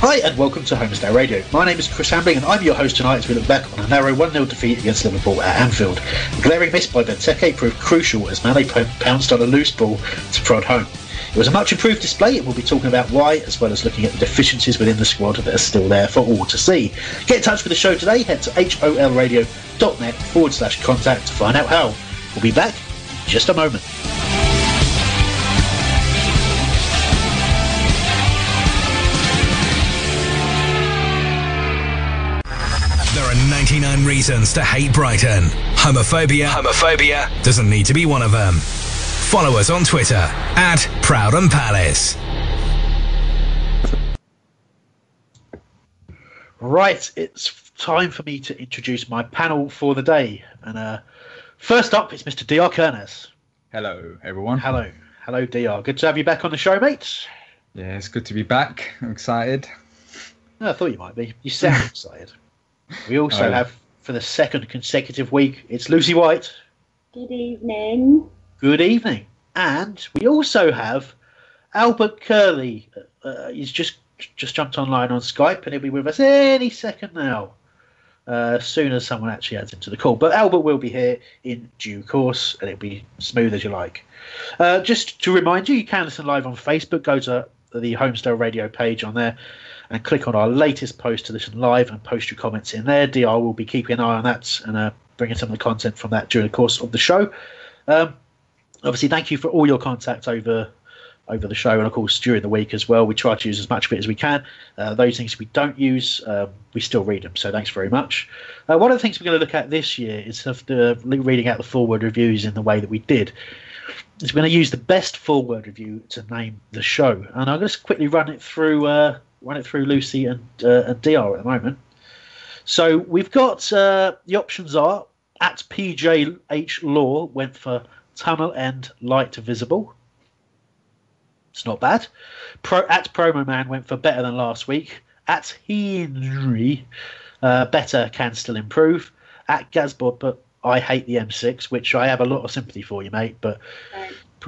Hi and welcome to Holmesdale Radio. My name is Chris Hambling and I'm your host tonight as we look back on a narrow 1-0 defeat against Liverpool at Anfield. The glaring miss by Benteke proved crucial as Mane pounced on a loose ball to prod home. It was a much improved display and we'll be talking about why as well as looking at the deficiencies within the squad that are still there for all to see. Get in touch with the show today, head to holradio.net forward slash contact to find out how. We'll be back in just a moment. Reasons to hate Brighton. Homophobia, homophobia doesn't need to be one of them. Follow us on Twitter at Proud and Palace. Right, it's time for me to introduce my panel for the day. And uh, first up is Mr. Dr. Kernes. Hello, everyone. Hello. Hello, Dr. Good to have you back on the show, mate. Yeah, it's good to be back. I'm excited. No, I thought you might be. You sound excited. We also Oh. have, for the second consecutive week, it's Lucy White. Good evening. Good evening. And we also have Albert Curley. Uh, he's just just jumped online on Skype and he'll be with us any second now. Uh, as soon as someone actually adds him to the call. But Albert will be here in due course and it'll be smooth as you like. Uh, just to remind you, you can listen live on Facebook. Go to the Holmesdale Radio page on there and click on our latest post to listen live and post your comments in there. DR will be keeping an eye on that and uh, bringing some of the content from that during the course of the show. Um, obviously, thank you for all your contact over over the show and of course during the week as well. We try to use as much of it as we can. Uh, those things we don't use, um, we still read them. So thanks very much. Uh, one of the things we're going to look at this year is the reading out the forward reviews in the way that we did. Is we're going to use the best forward review to name the show, and I'm going to quickly run it through. Uh, run it through Lucy and uh, and Dr at the moment. So we've got uh, the options are at PJH Law went for tunnel end light visible. It's not bad. Pro, at Promo Man went for better than last week. At Henry, uh, better can still improve. At Gazbod, but I hate the M6, which I have a lot of sympathy for you, mate. But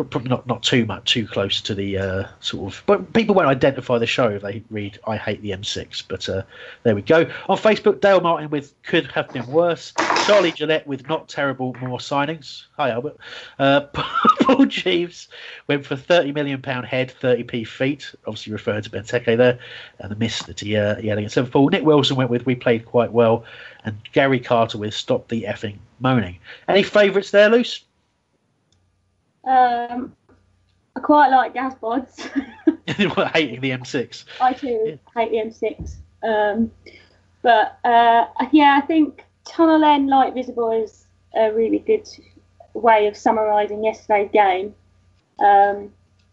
probably not not too much too close to the uh, sort of but people won't identify the show if they read i hate the m6 but uh, there we go. On facebook dale martin with could have been worse charlie gillette with not terrible more signings. Hi albert. Uh, paul jeeves went for 30 million pound head 30p feet obviously referring to benteke there and the miss that he, uh, he had against liverpool. Nick wilson went with we played quite well and gary carter with stop the effing moaning. Any favourites there luce Um, I quite like gas bods. hating the m6 I too hate the M6. Um, but uh, yeah, I think tunnel end light visible is a really good way of summarising yesterday's game. Um,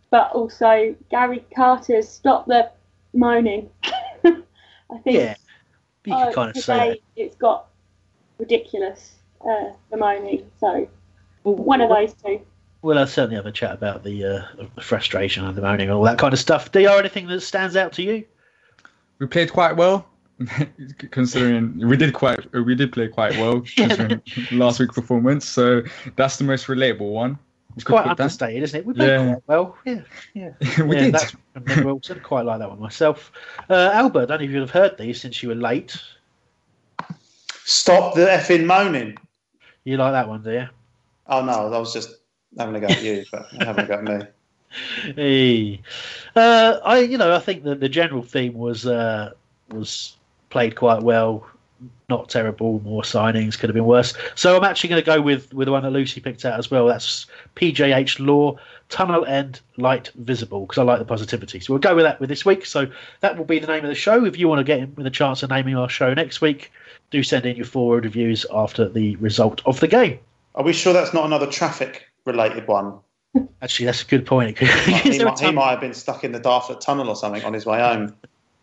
but also Gary Carter's stop the moaning. I think Yeah, you can uh, kind of say it's got ridiculous uh, the moaning. So one of those two. We'll uh, certainly have a chat about the, uh, frustration and the moaning and all that kind of stuff. DR, anything that stands out to you? we played quite well, considering we did quite we did play quite well considering last week's performance. So that's the most relatable one. It's quite understated, isn't it? We played Yeah. quite well. Yeah, yeah. we yeah, did. That's from Nick Wilson. Quite like that one myself. Uh, Albert, I don't know if you'd have heard these since you were late. Stop the effing moaning. You like that one, do you? Oh no, that was just having a go at you, but having a go at me. Hey. Uh, I, you know, I think that the general theme was uh, was played quite well. Not terrible. More signings could have been worse. So I'm actually going to go with with the one that Lucy picked out as well. That's PJH Law Tunnel End Light Visible because I like the positivity. So we'll go with that with this week. So that will be the name of the show. If you want to get in with a chance of naming our show next week, do send in your forward reviews after the result of the game. Are we sure that's not another traffic related one? Actually, that's a good point. It could- Like, Is he, might, he might have been stuck in the Dartford tunnel or something on his way home.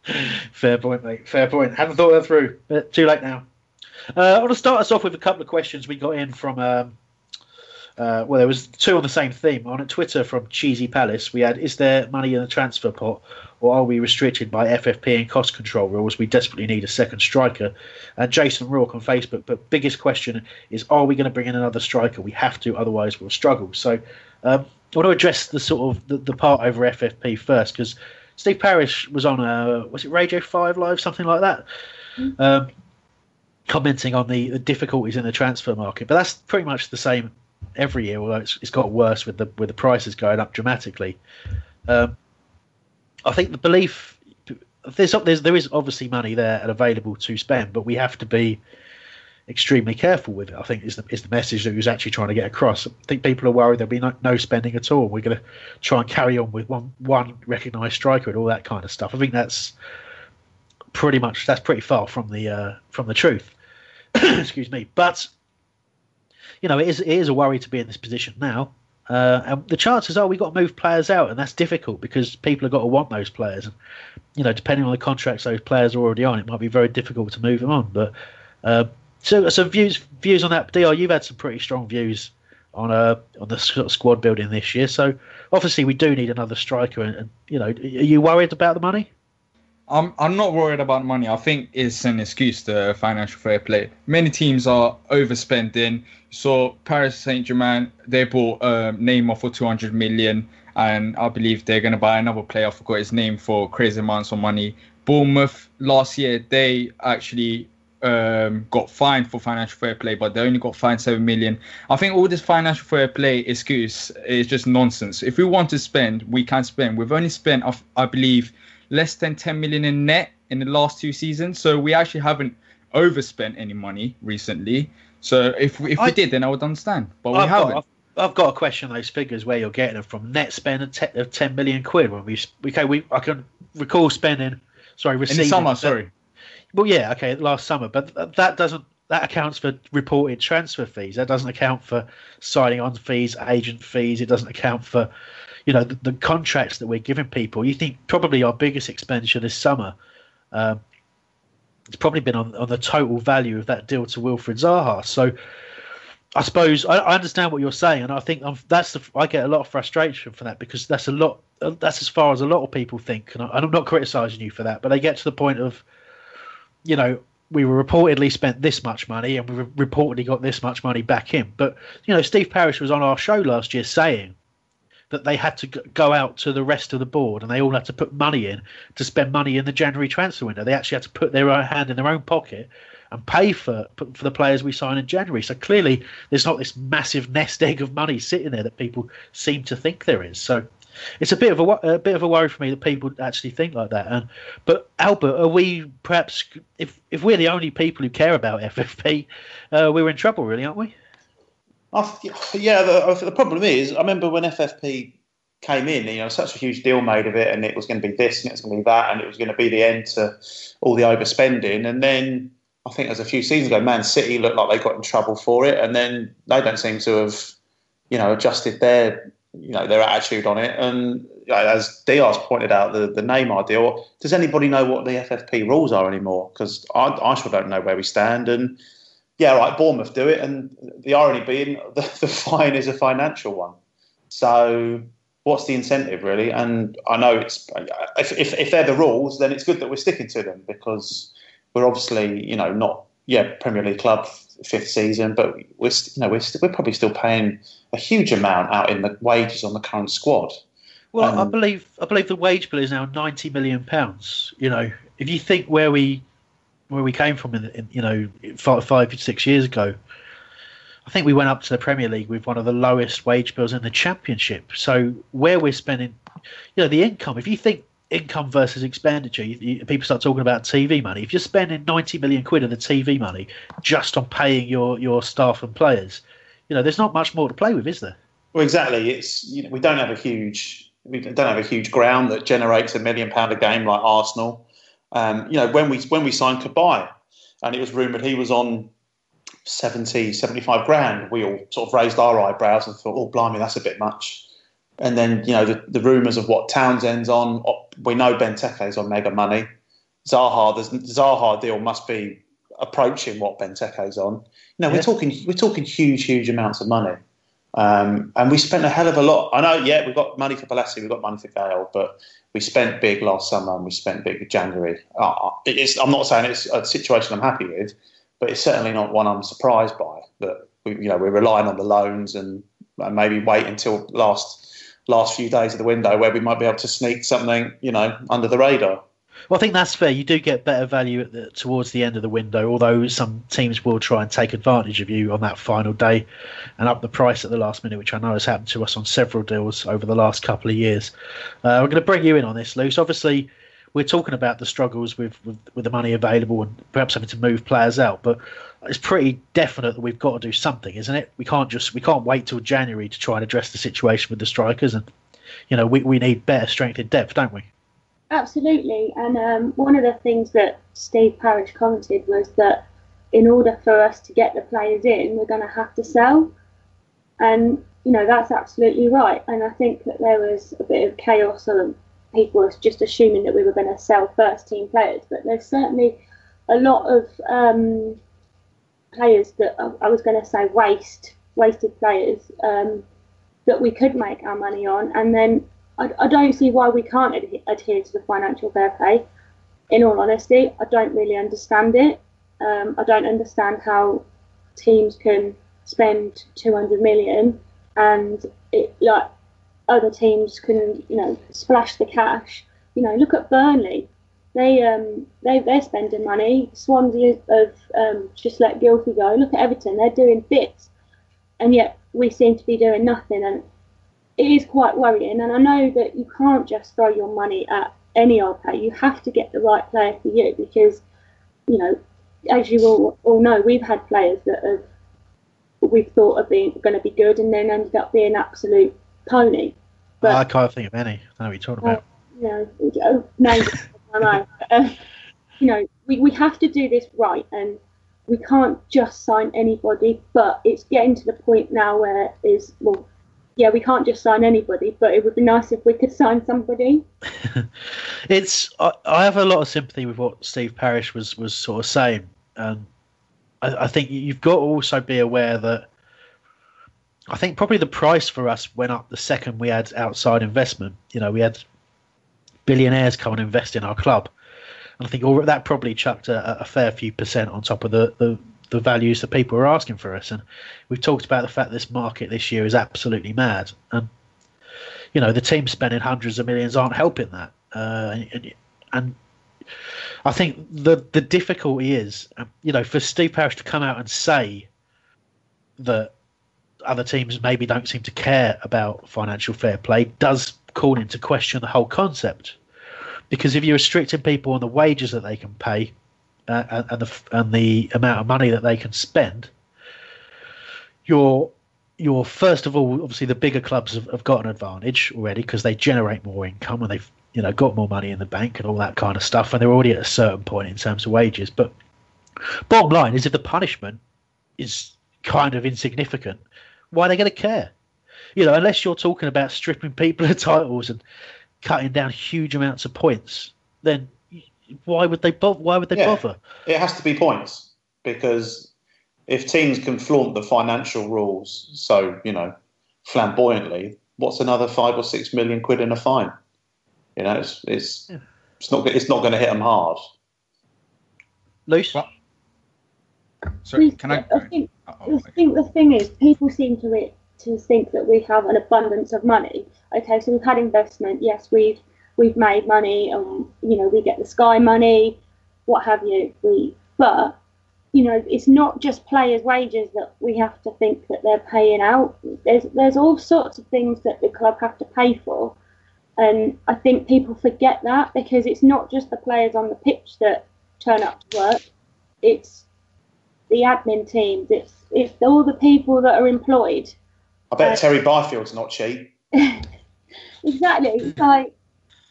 Fair point, mate. Fair point. Hadn't thought that through, but too late now. Uh, I want to start us off with a couple of questions we got in from. Um, uh, well, there was two on the same theme. On Twitter from Cheesy Palace, we had: Is there money in the transfer pot, or are we restricted by FFP and cost control rules? We desperately need a second striker. And Jason Rourke on Facebook. But biggest question is: Are we going to bring in another striker? We have to, otherwise we'll struggle. So, um, I want to address the sort of the, the part over FFP first because Steve Parish was on a was it Radio Five Live something like that, um, commenting on the, the difficulties in the transfer market. But that's pretty much the same every year, although it's, it's got worse with the with the prices going up dramatically. Um, I think the belief there's, there's there is obviously money there and available to spend, but we have to be extremely careful with it. I think is the is the message that he was actually trying to get across. I think people are worried there'll be no, no spending at all. We're going to try and carry on with one one recognised striker and all that kind of stuff. I think that's pretty much that's pretty far from the uh, from the truth. Excuse me, but you know it is it is a worry to be in this position now. Uh, and the chances are we've got to move players out, and that's difficult because people have got to want those players. And you know, depending on the contracts those players are already on, it might be very difficult to move them on. But uh, so, so views views on that, Dr. You've had some pretty strong views on uh on the squad building this year. So obviously we do need another striker. And, and you know, are you worried about the money? I'm I'm not worried about money. I think it's an excuse to financial fair play. Many teams are overspending. So Paris Saint Germain they bought um, Neymar for 200 million, and I believe they're going to buy another player. I forgot his name for crazy amounts of money. Bournemouth last year they actually um, got fined for financial fair play, but they only got fined seven million. I think all this financial fair play excuse is just nonsense. If we want to spend, we can spend. We've only spent, I, I believe, less than 10 million in net in the last two seasons, so we actually haven't overspent any money recently. So if if I- we did, then I would understand, but we I've haven't. got, I've, I've got to question on those figures where you're getting them from. Net spend of, te- of 10 million quid when we okay we I can recall spending sorry in receiving the summer, sorry. Well, yeah, okay, last summer, but that doesn't that accounts for reported transfer fees. That doesn't account for signing on fees, agent fees. It doesn't account for, you know, the, the contracts that we're giving people. You think probably our biggest expenditure this summer, um, it's probably been on, on the total value of that deal to Wilfred Zaha. So. I suppose I, I understand what you're saying, and I think i that's the, I get a lot of frustration for that because that's a lot. That's as far as a lot of people think, and, I, I'm not criticising you for that, but they get to the point of you know, we were reportedly spent this much money and we reportedly got this much money back in. But, you know, Steve Parish was on our show last year saying that they had to go out to the rest of the board and they all had to put money in to spend money in the January transfer window. They actually had to put their own hand in their own pocket and pay for for the players we sign in January. So clearly, there's not this massive nest egg of money sitting there that people seem to think there is. So it's a bit of a, a bit of a worry for me that people actually think like that. And but Albert, are we perhaps if if we're the only people who care about FFP, uh, we're in trouble, really, aren't we? Th- yeah, the, the problem is, I remember when FFP came in, you know, such a huge deal made of it, and it was going to be this and it was going to be that, and it was going to be the end to all the overspending. And then I think it was a few seasons ago, Man City looked like they got in trouble for it, and then they don't seem to have, you know, adjusted their, you know, their attitude on it. And as Diaz pointed out, the the Neymar deal. Does anybody know what the FFP rules are anymore? Because I, I sure don't know where we stand. And yeah, right, Bournemouth do it, and the irony being the, the fine is a financial one. So what's the incentive really? And I know it's if, if, if they're the rules, then it's good that we're sticking to them because we're obviously you know not yeah Premier League club fifth season, but we're you know we're, st- we're probably still paying a huge amount out in the wages on the current squad. Well, Um, I believe I believe the wage bill is now ninety million pounds. You know, if you think where we where we came from in, in you know five, five six years ago, I think we went up to the Premier League with one of the lowest wage bills in the Championship. So where we're spending, you know, the income. If you think income versus expenditure, you, you, people start talking about TV money. If you're spending ninety million quid of the TV money just on paying your your staff and players, you know, there's not much more to play with, is there? Well, exactly. It's you know, we don't have a huge we don't have a huge ground that generates a million pound a game like Arsenal. Um, you know, when we when we signed Cabaye, and it was rumoured he was on 70, 75 grand, we all sort of raised our eyebrows and thought, oh, blimey, that's a bit much. And then, you know, the, the rumours of what Townsend's on, we know Benteke's on mega money. Zaha, the Zaha deal must be approaching what Benteke's on. You know, Yeah. we're talking we're talking huge, huge amounts of money. Um, and we spent a hell of a lot. I know, yeah, we've got money for Balassi, we've got money for Gale, but we spent big last summer and we spent big in January. Uh, it's, I'm not saying it's a situation I'm happy with, but it's certainly not one I'm surprised by. That we, you know, we're relying on the loans and, and maybe wait until last last few days of the window where we might be able to sneak something, you know, under the radar. Well, I think that's fair. You do get better value the, towards the end of the window, although some teams will try and take advantage of you on that final day and up the price at the last minute, which I know has happened to us on several deals over the last couple of years. Uh, we're going to bring you in on this, Luce. Obviously, we're talking about the struggles with, with, with the money available and perhaps having to move players out, but it's pretty definite that we've got to do something, isn't it? We can't just we can't wait till January to try and address the situation with the strikers, and you know we, we need better strength in depth, don't we? Absolutely. And um, one of the things that Steve Parish commented was that in order for us to get the players in, we're going to have to sell. And, you know, that's absolutely right. And I think that there was a bit of chaos and people were just assuming that we were going to sell first team players. But there's certainly a lot of um, players that I- was going to say waste, wasted players um, that we could make our money on. And then I, I don't see why we can't adhe- adhere to the financial fair play. In all honesty, I don't really understand it. Um, I don't understand how teams can spend 200 million and it like other teams can you know splash the cash. You know, look at Burnley. They um they they're spending money. Swansea have um, just let Gylfi go. Look at Everton. They're doing bits, and yet we seem to be doing nothing. And it is quite worrying. And I know that you can't just throw your money at any old player. You have to get the right player for you because, you know, as you all, all know, we've had players that have we've thought have been going to be good and then ended up being absolute pony. But I can't think of any. I know what you're talking about. you know, oh, no, I know. Um, you know, we, we have to do this right, and we can't just sign anybody. But it's getting to the point now where is well, yeah, we can't just sign anybody. But it would be nice if we could sign somebody. It's I, I have a lot of sympathy with what Steve Parish was was sort of saying, and I, I think you've got to also be aware that I think probably the price for us went up the second we had outside investment. You know, we had billionaires come and invest in our club, and I think all that probably chucked a, a fair few percent on top of the, the the values that people are asking for us. And we've talked about the fact this market this year is absolutely mad, and you know the teams spending hundreds of millions aren't helping that. Uh, and, and I think the the difficulty is, um, you know, for Steve Parish to come out and say that other teams maybe don't seem to care about financial fair play does call into question the whole concept. Because if you're restricting people on the wages that they can pay uh, and, and the and the amount of money that they can spend, you're you're first of all obviously the bigger clubs have, have got an advantage already because they generate more income and they've you know got more money in the bank and all that kind of stuff and they're already at a certain point in terms of wages. But bottom line is if the punishment is kind of insignificant, why are they going to care? You know, unless you're talking about stripping people of titles and cutting down huge amounts of points, then why would they bother? why would they Yeah. bother? It has to be points because if teams can flaunt the financial rules so you know flamboyantly, what's another five or six million quid in a fine? You know, it's it's Yeah. it's not it's not going to hit them hard. Loose. Well, Sorry, can I? I think Oh, I think the thing is, people seem to it to think that we have an abundance of money. Okay, so we've had investment. Yes, we've we've made money, and you know we get the Sky money, what have you. We, but you know, it's not just players' wages that we have to think that they're paying out. There's there's all sorts of things that the club have to pay for, and I think people forget that because it's not just the players on the pitch that turn up to work. It's the admin teams. It's it's all the people that are employed. I bet Uh, Terry Byfield's not cheap. Exactly. It's like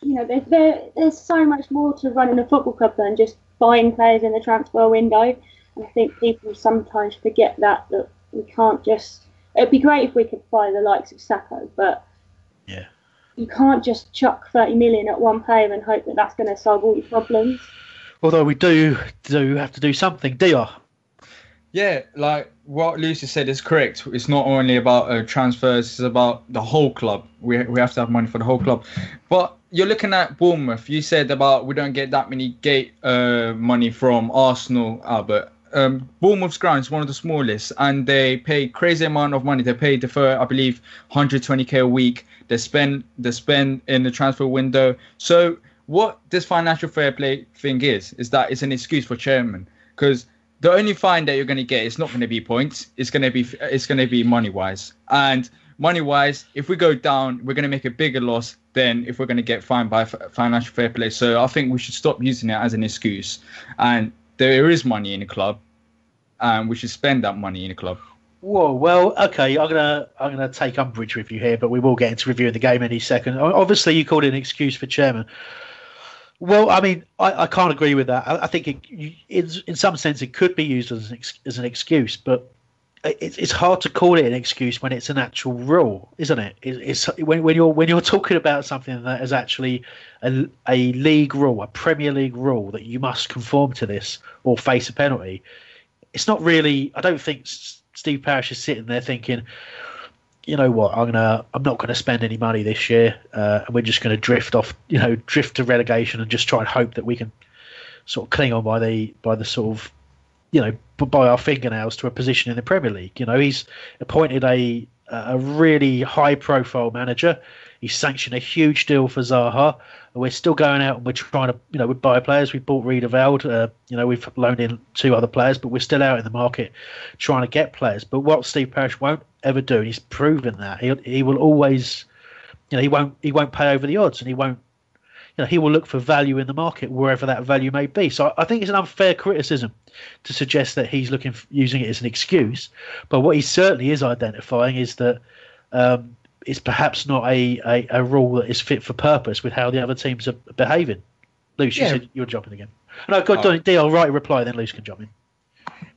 you know, there's there, there's so much more to running a football club than just buying players in the transfer window. And I think people sometimes forget that that we can't just. It'd be great if we could buy the likes of Sakho, but Yeah. you can't just chuck 30 million at one player and hope that that's going to solve all your problems. Although we do do have to do something, DR. Yeah, like what Lucy said is correct. It's not only about uh, transfers; it's about the whole club. We we have to have money for the whole club. But you're looking at Bournemouth. You said about we don't get that many gate uh, money from Arsenal, Albert. Um, Bournemouth's ground is one of the smallest, and they pay crazy amount of money. They pay Defoe, I believe, 120k a week. They spend they spend in the transfer window. So what this financial fair play thing is is that it's an excuse for chairman because the only fine that you're going to get is not going to be points. It's going to be it's going to be money wise. And money wise, if we go down, we're going to make a bigger loss than if we're going to get fined by financial fair play. So I think we should stop using it as an excuse. And there is money in the club, and we should spend that money in the club. Whoa, well, okay, I'm gonna I'm gonna take umbrage with you here, but we will get into reviewing the game any second. Obviously, you called it an excuse for chairman. Well, I mean, I, I can't agree with that. I, I think it, in some sense it could be used as an ex, as an excuse, but it's it's hard to call it an excuse when it's an actual rule, isn't it? it it's when when you're when you're talking about something that is actually a, a league rule, a Premier League rule that you must conform to this or face a penalty. It's not really. I don't think Steve Parish is sitting there thinking, you know what, I'm gonna, I'm not gonna spend any money this year, uh, and we're just gonna drift off, you know, drift to relegation and just try and hope that we can sort of cling on by the by the sort of, you know, by our fingernails to a position in the Premier League. You know, he's appointed a a really high profile manager. He's sanctioned a huge deal for Zaha. We're still going out and we're trying to, you know, we buy players. We bought Reed Riedewald. Uh, you know, we've loaned in two other players, but we're still out in the market trying to get players. But what Steve Parish won't ever do, and he's proven that he he will always, you know, he won't he won't pay over the odds, and he won't, you know, he will look for value in the market wherever that value may be. So I, I think it's an unfair criticism to suggest that he's looking for, using it as an excuse. But what he certainly is identifying is that. Um, it's perhaps not a, a, a rule that is fit for purpose with how the other teams are behaving. Luce, you Yeah. said you were jumping again. No, go Oh. on, DL, right reply, then Luce can jump in.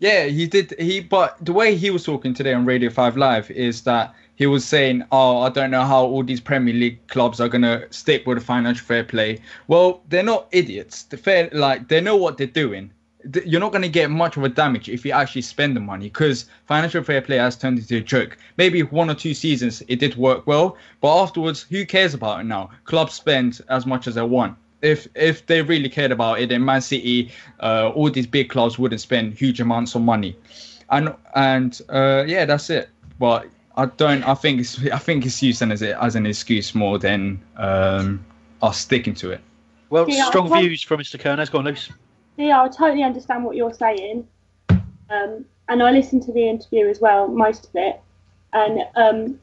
Yeah, he did. He but the way he was talking today on Radio Five Live is that he was saying, "Oh, I don't know how all these Premier League clubs are gonna stick with the financial fair play." Well, they're not idiots. The fair, like they know what they're doing. Th- You're not gonna get much of a damage if you actually spend the money because financial fair play has turned into a joke. Maybe one or two seasons it did work well, but afterwards, who cares about it now? Clubs spend as much as they want if if they really cared about it, then Man City, uh, all these big clubs wouldn't spend huge amounts of money, and and uh, yeah, that's it. But I don't. I think it's I think it's used as it as an excuse more than um, us sticking to it. Well, Yeah, strong I- views from Mr. Kernaz. Go on, Luce. Yeah, I totally understand what you're saying. Um, and I listened to the interview as well, most of it. And um,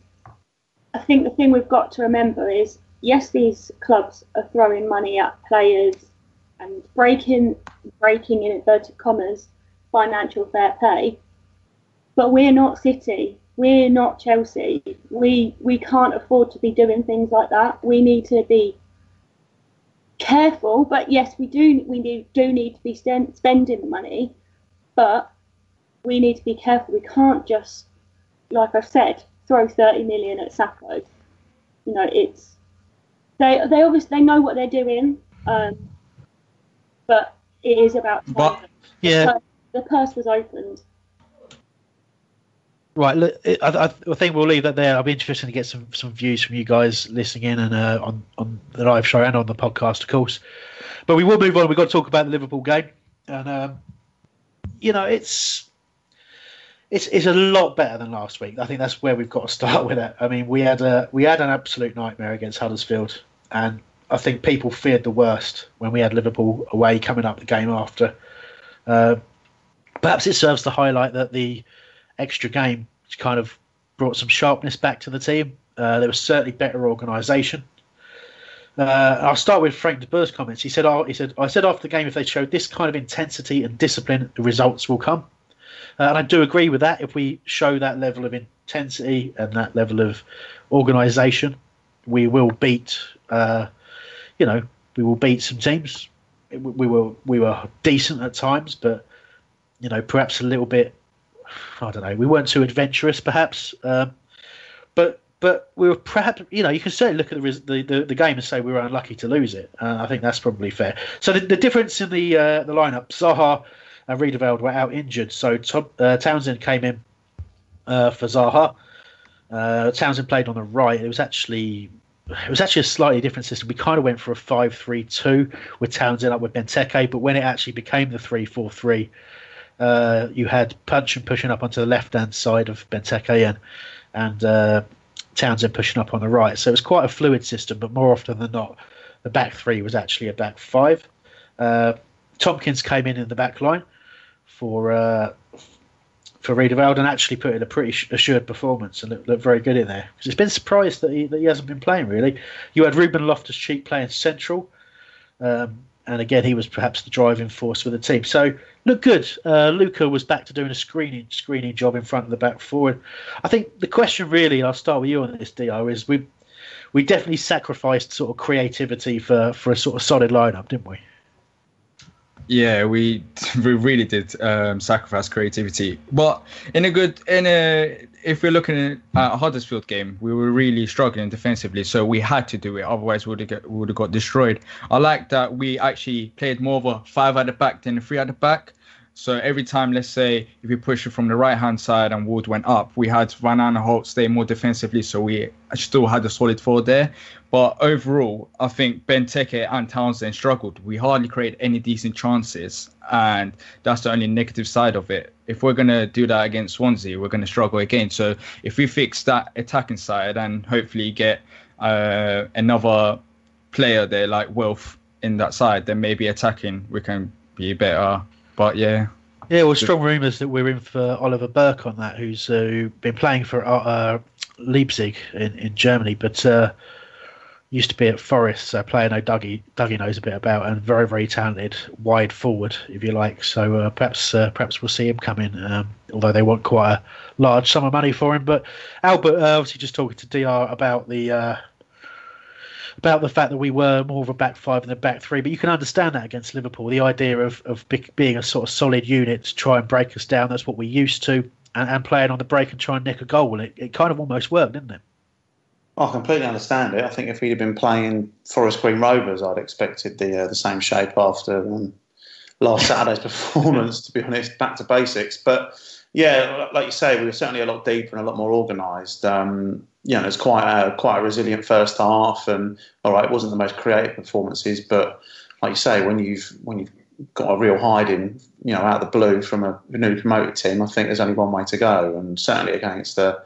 I think the thing we've got to remember is yes, these clubs are throwing money at players and breaking, breaking in inverted commas, financial fair play. But we're not City. We're not Chelsea. We we can't afford to be doing things like that. We need to be careful, but yes, we do we do, do need to be spending the money, but we need to be careful. We can't just, like I've said, throw thirty million at Sakho. You know, it's they they obviously they know what they're doing, um, but it is about time. But- Yeah, the purse was opened. Right, look, I, I, think we'll leave that there. I'll be interested to get some, some views from you guys listening in and uh, on on the live show and on the podcast, of course. But we will move on. We've got to talk about the Liverpool game, and um, you know it's it's it's a lot better than last week. I think that's where we've got to start with it. I mean, we had a we had an absolute nightmare against Huddersfield, and I think people feared the worst when we had Liverpool away coming up the game after. Uh, perhaps it serves to highlight that the extra game which kind of brought some sharpness back to the team. Uh, there was certainly better organisation. Uh, I'll start with Frank de Boer's comments. He said, oh, "He said I said after the game, if they showed this kind of intensity and discipline, the results will come." Uh, and I do agree with that. If we show that level of intensity and that level of organisation, we will beat. Uh, you know, we will beat some teams. We were we were decent at times, but you know, perhaps a little bit I don't know. We weren't too adventurous, perhaps, um, but but we were perhaps you know you can certainly look at the the, the, game and say we were unlucky to lose it. Uh, I think that's probably fair. So the, the difference in the uh, the lineup, Zaha and Riedewald were out injured, so Tom, uh, Townsend came in uh, for Zaha. Uh, Townsend played on the right. It was actually it was actually a slightly different system. We kind of went for a 5-3-2 with Townsend up with Benteke, but when it actually became the 3-4-3, uh, you had Puncheon pushing up onto the left hand side of Benteke and, and uh, Townsend pushing up on the right. So it was quite a fluid system, but more often than not, the back three was actually a back five. Uh, Tomkins came in in the back line for uh, for Riedewald and actually put in a pretty assured performance and looked, looked very good in there. Because it's been surprised that he, that he hasn't been playing really. You had Ruben Loftus Cheek playing central. Um, and again, he was perhaps the driving force for the team. So look good. Uh, Luka was back to doing a screening screening job in front of the back forward. I think the question really, I'll start with you on this, Dio, is we we definitely sacrificed sort of creativity for for a sort of solid lineup, didn't we? Yeah, we we really did um, sacrifice creativity, but in a good in a if we're looking at a Huddersfield game, we were really struggling defensively, so we had to do it. Otherwise, we would have would have got destroyed. I like that we actually played more of a five at the back than a three at the back. So every time, let's say, if we push it from the right hand side and Wood went up, we had Van Aanholt stay more defensively, so we still had a solid four there. But overall, I think Benteke and Townsend struggled. We hardly created any decent chances, and that's the only negative side of it. If we're gonna do that against Swansea, we're gonna struggle again. So if we fix that attacking side and hopefully get uh, another player there like Wilf in that side, then maybe attacking we can be better but yeah. Yeah, well, strong rumours that we're in for Oliver Burke on that, who's uh, been playing for uh, uh, Leipzig in, in Germany, but uh, used to be at Forest, so player no Dougie, Dougie knows a bit about, and very, very talented wide forward, if you like. So uh, perhaps uh, perhaps we'll see him come in, um, although they want quite a large sum of money for him. But Albert, obviously, just talking to Dr about the about the fact that we were more of a back five than a back three. But you can understand that against Liverpool. The idea of, of being a sort of solid unit to try and break us down, that's what we're used to. And, and playing on the break and try and nick a goal. It, it kind of almost worked, didn't it? I completely understand it. I think if we'd have been playing Forest Green Rovers, I'd expected the uh, the same shape after um, last Saturday's performance. To be honest, back to basics. But yeah, like you say, we were certainly a lot deeper and a lot more organised. Um, you know, it's quite a quite a resilient first half, and all right, it wasn't the most creative performances, but like you say, when you've when you've got a real hiding, you know, out of the blue from a new promoted team, I think there's only one way to go, and certainly against the.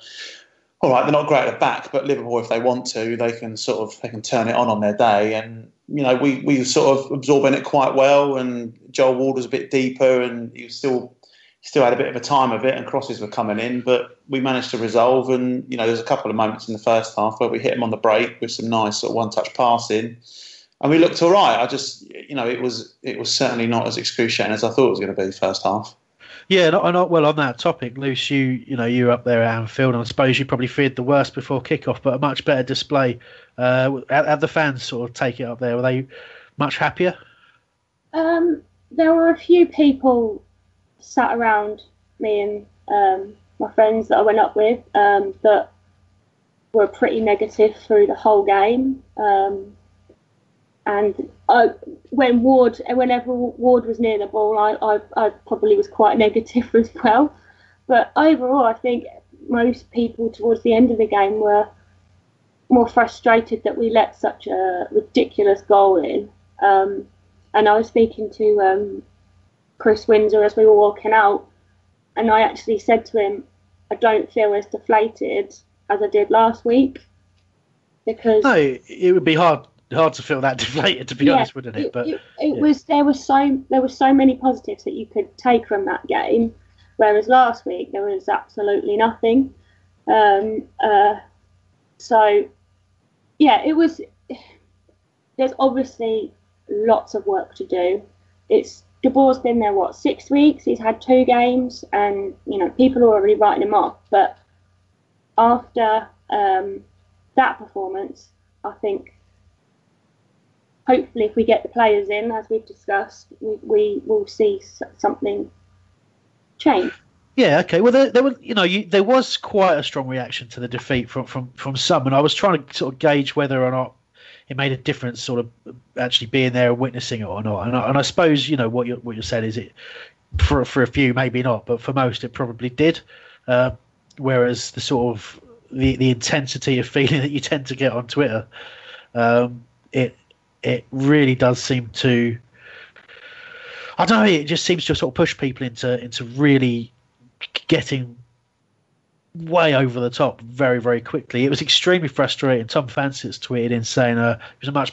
All right, they're not great at the back, but Liverpool, if they want to, they can sort of they can turn it on on their day, and you know we we sort of absorbing it quite well, and Joel Ward was a bit deeper, and he was still still had a bit of a time of it, and crosses were coming in, but we managed to resolve. And you know, there's a couple of moments in the first half where we hit them on the break with some nice sort of one-touch passing, and we looked all right. I just, you know, it was it was certainly not as excruciating as I thought it was going to be the first half. Yeah, not, not well on that topic, Luce. You you know you're up there at Anfield, and I suppose you probably feared the worst before kickoff, but a much better display. Uh, had the fans sort of take it up there? Were they much happier? Um, there were a few people sat around me and um, my friends that I went up with um, that were pretty negative through the whole game. Um, and I, when Ward, whenever Ward was near the ball, I, I, I, probably was quite negative as well. But overall, I think most people towards the end of the game were more frustrated that we let such a ridiculous goal in. Um, and I was speaking to um, Chris Windsor as we were walking out, and I actually said to him, I don't feel as deflated as I did last week because no, it would be hard hard to feel that deflated to be yeah, honest, wouldn't it? But it, it yeah. was there was so there were so many positives that you could take from that game, whereas last week there was absolutely nothing. Um, uh, so yeah, it was. There's obviously lots of work to do. It's De Boer's been there what six weeks. He's had two games, and you know people are already writing him off. But after um, that performance, I think hopefully if we get the players in, as we've discussed, we, we will see something change. Yeah, okay. Well, there, there was, you know, you, there was quite a strong reaction to the defeat from, from, from some, and I was trying to sort of gauge whether or not it made a difference, sort of actually being there and witnessing it or not. And I, and I suppose you know what you what you said is it for for a few maybe not, but for most it probably did. Uh, whereas the sort of the the intensity of feeling that you tend to get on Twitter, um, it it really does seem to. I don't know. It just seems to sort of push people into into really getting way over the top very, very quickly. It was extremely frustrating. Tom Fancets tweeted in saying uh, it was a much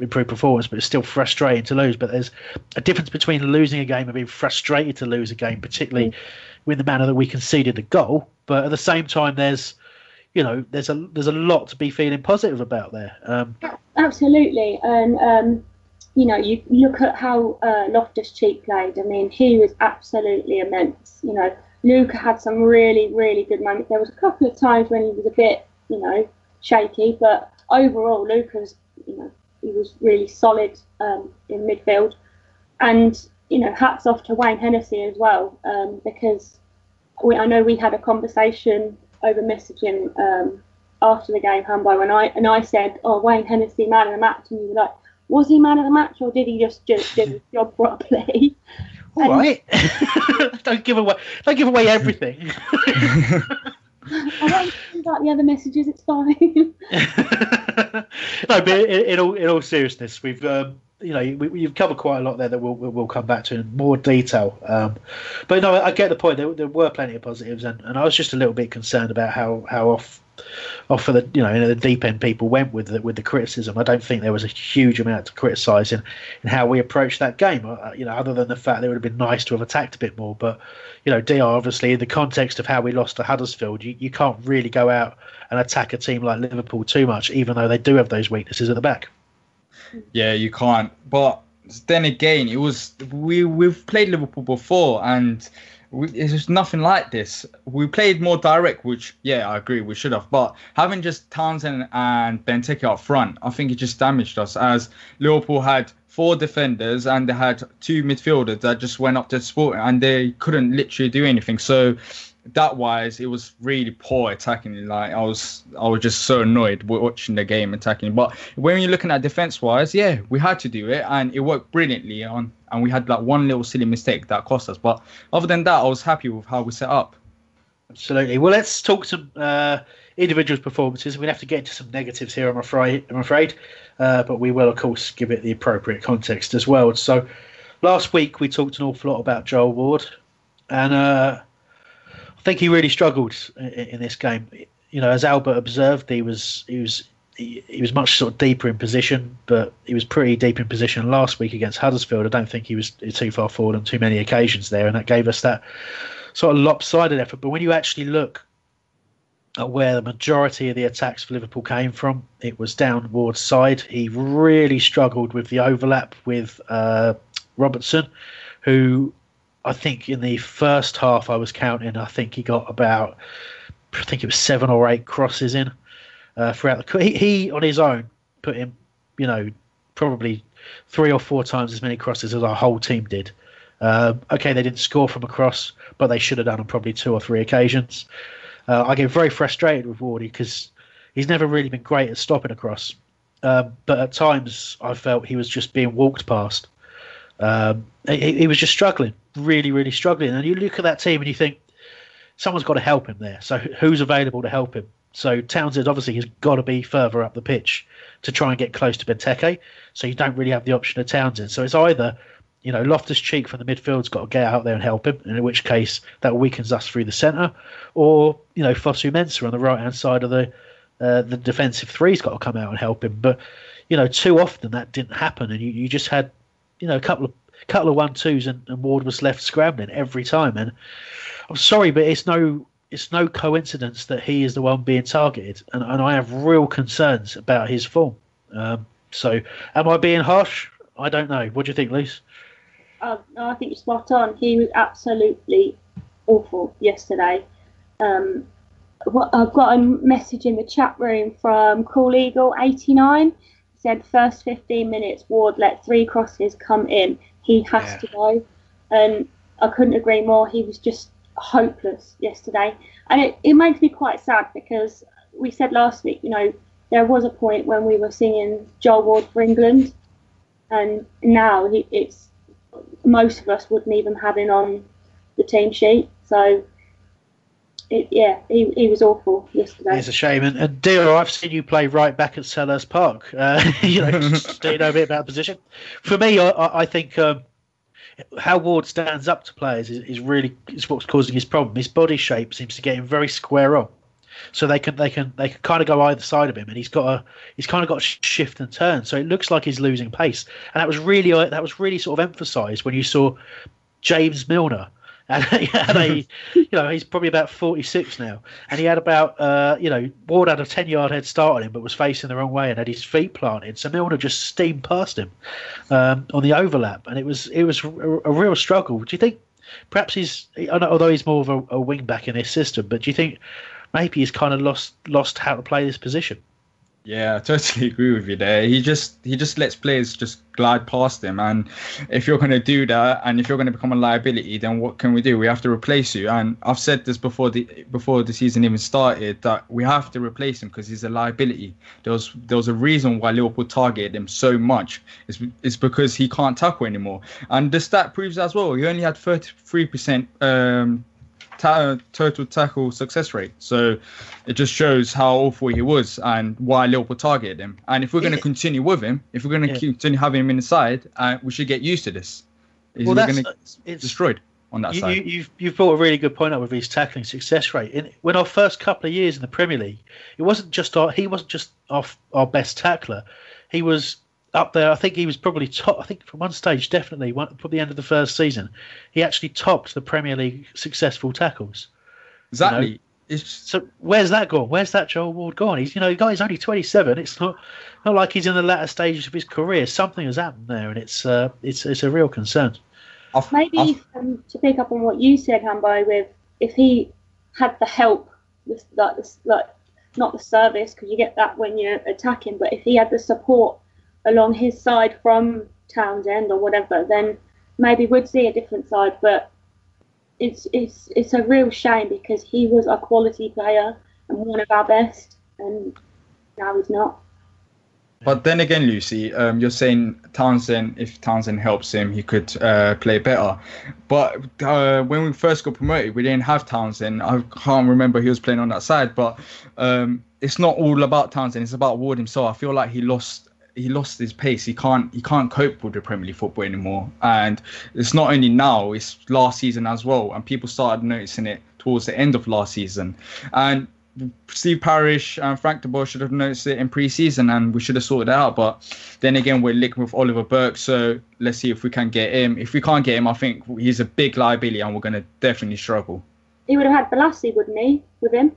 improved performance, but it's still frustrating to lose. But there's a difference between losing a game and being frustrated to lose a game, particularly mm. in the manner that we conceded the goal. But at the same time, there's you know there's a there's a lot to be feeling positive about there. Um, Absolutely, and um, you know you look at how uh, Loftus Cheek played. I mean, he was absolutely immense. You know Luka had some really, really good moments. There was a couple of times when he was a bit, you know, shaky, but overall, Luka's, you know, he was really solid um, in midfield. And, you know, hats off to Wayne Hennessy as well, um, because we, I know we had a conversation over messaging um, after the game, Hambo, and I and I said, "Oh, Wayne Hennessy, man of the match," and you were like, "Was he man of the match, or did he just just do his job properly?" All right. don't give away. Don't give away everything. I don't think about the other messages. It's fine. no, but in, in, all in all seriousness, we've um, you know we, you've covered quite a lot there that we'll we'll come back to in more detail. Um, but no, I get the point. There, there were plenty of positives, and, and I was just a little bit concerned about how how off off for the you know in the deep end people went with the, with the criticism. I don't think there was a huge amount to criticise in, in how we approached that game. Uh, you know, other than the fact that it would have been nice to have attacked a bit more. But you know, Dr obviously in the context of how we lost to Huddersfield, you, you can't really go out and attack a team like Liverpool too much, even though they do have those weaknesses at the back. Yeah, you can't. But then again, it was we we've played Liverpool before and it's just nothing like this. We played more direct, which yeah, I agree we should have. But having just Townsend and Benteke up front, I think it just damaged us. As Liverpool had four defenders and they had two midfielders that just went up to support and they couldn't literally do anything. So that wise, it was really poor attacking. Like I was, I was just so annoyed watching the game attacking. But when you're looking at defense wise, yeah, we had to do it, and it worked brilliantly. On and we had like one little silly mistake that cost us. But other than that, I was happy with how we set up. Absolutely. Well, let's talk some uh, individuals' performances. we have to get into some negatives here. I'm afraid. I'm afraid, uh, but we will, of course, give it the appropriate context as well. So, last week we talked an awful lot about Joel Ward, and. Uh, I think he really struggled in, in this game. You know, as Albert observed, he was he was he, he, was much sort of deeper in position, but he was pretty deep in position last week against Huddersfield. I don't think he was too far forward on too many occasions there, and that gave us that sort of lopsided effort. But when you actually look at where the majority of the attacks for Liverpool came from, it was down Ward's side. He really struggled with the overlap with uh, Robertson, who I think in the first half I was counting. I think he got about, I think it was seven or eight crosses in uh, throughout the. He, he on his own put in, you know, probably three or four times as many crosses as our whole team did. Um, okay, they didn't score from a cross, but they should have done on probably two or three occasions. Uh, I get very frustrated with Wardy because he's never really been great at stopping a cross. Um, but at times I felt he was just being walked past. Um, he, he, was just struggling, really, really struggling. And you look at that team and you think, someone's got to help him there. So who's available to help him? So Townsend obviously has got to be further up the pitch to try and get close to Benteke. So you don't really have the option of Townsend. So it's either you know, Loftus Cheek from the midfield's got to get out there and help him, in which case that weakens us through the centre, or you know, Fosu Mensah on the right hand side of the uh, the defensive three's got to come out and help him. But you know, too often that didn't happen, and you, you just had you know a couple of couple of one twos, and, and Ward was left scrambling every time. And I'm sorry, but it's no it's no coincidence that he is the one being targeted, and, and I have real concerns about his form. Um, so, am I being harsh? I don't know. What do you think, Lise? uh, I think you're spot on. He was absolutely awful yesterday. Um, I've got a message in the chat room from Cool Eagle 89. He said, first 15 minutes, Ward let three crosses come in. He has yeah. to go. And I couldn't agree more. He was just hopeless yesterday. And it, it makes me quite sad because we said last week, you know, there was a point when we were singing Joel Ward for England. And now it's most of us wouldn't even have him on the team sheet. So, it, yeah, he, he was awful yesterday. It's a shame. And, and dear, I've seen you play right back at Selhurst Park. Uh, you know, do you know a bit about the position? For me, I, I think um, how Ward stands up to players is, is really is what's causing his problem. His body shape seems to get him very square on so they can they can they can kind of go either side of him, and he's got a he's kind of got a shift and turn. So it looks like he's losing pace, and that was really uh, that was really sort of emphasised when you saw James Milner. And, and a, you know, he's probably about 46 now, and he had about, uh, you know, Ward had a 10 yard head start on him, but was facing the wrong way and had his feet planted. So Milner just steamed past him um, on the overlap, and it was it was a, a real struggle. Do you think perhaps he's, although he's more of a, a wing back in his system, but do you think maybe he's kind of lost lost how to play this position. Yeah, I totally agree with you there. He just he just lets players just glide past him, and if you're going to do that, and if you're going to become a liability, then what can we do? We have to replace you. And I've said this before the before the season even started that we have to replace him because he's a liability. There was there was a reason why Liverpool targeted him so much. It's, it's because he can't tackle anymore, and the stat proves as well. He only had 33 percent. Um, Ta- total tackle success rate. So it just shows how awful he was and why Liverpool targeted him. And if we're going to continue with him, if we're going to yeah. continue having him inside, uh, we should get used to this. Well, we're going to get destroyed on that you, side. You, you've, you've brought a really good point up with his tackling success rate. In, when our first couple of years in the Premier League, it wasn't just our he wasn't just our, our best tackler. He was up there. I think he was probably top. I think from one stage, definitely one, probably the end of the first season, he actually topped the Premier League successful tackles. Exactly. You know? So where's that gone? Where's that Joel Ward gone? He's you know the guy's only 27. It's not not like he's in the latter stages of his career. Something has happened there, and it's uh, it's it's a real concern. Maybe um, to pick up on what you said, Hambo, with if he had the help with like like not the service because you get that when you're attacking, but if he had the support along his side from Townsend or whatever, then maybe we'd see a different side. But it's it's it's a real shame because he was a quality player and one of our best, and now he's not. But then again, Lucy, um, you're saying Townsend, if Townsend helps him, he could uh, play better. But uh, when we first got promoted, we didn't have Townsend. I can't remember he was playing on that side, but um, it's not all about Townsend. It's about Ward himself. I feel like he lost he lost his pace. He can't he can't cope with the Premier League football anymore. And it's not only now; it's last season as well. And people started noticing it towards the end of last season. And Steve Parish and Frank de Boer should have noticed it in pre-season, and we should have sorted it out. But then again, we're linked with Oliver Burke, so let's see if we can get him. If we can't get him, I think he's a big liability, and we're going to definitely struggle. He would have had Bolasie, wouldn't he, with him?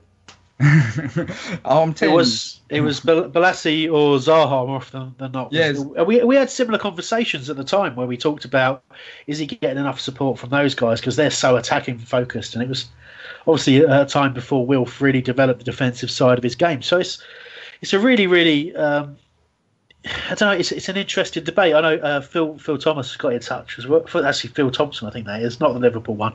I'm it was it was Bolasie or Zaha more often than not. Yes. We we had similar conversations at the time where we talked about is he getting enough support from those guys because they're so attacking focused, and it was obviously a time before Wilf really developed the defensive side of his game. So it's it's a really really um, I don't know. It's, it's an interesting debate. I know uh, Phil Phil Thomas got in touch as well. Actually, Phil Thompson, I think that is not the Liverpool one.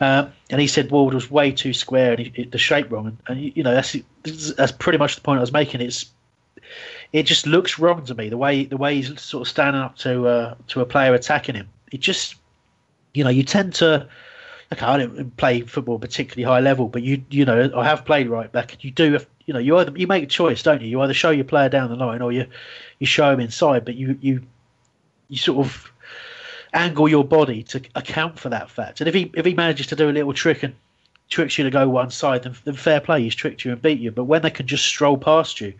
Um, and he said Ward was way too square and he, the shape wrong. And, and, you know that's that's pretty much the point I was making. It's it just looks wrong to me the way the way he's sort of standing up to uh, to a player attacking him. It just you know you tend to okay, I didn't play football particularly high level, but you you know I have played right back, you do you know you either you make a choice, don't you? You either show your player down the line or you you show him inside, but you you you sort of angle your body to account for that fact. And if he if he manages to do a little trick and tricks you to go one side, then, then fair play, he's tricked you and beat you. But when they can just stroll past you,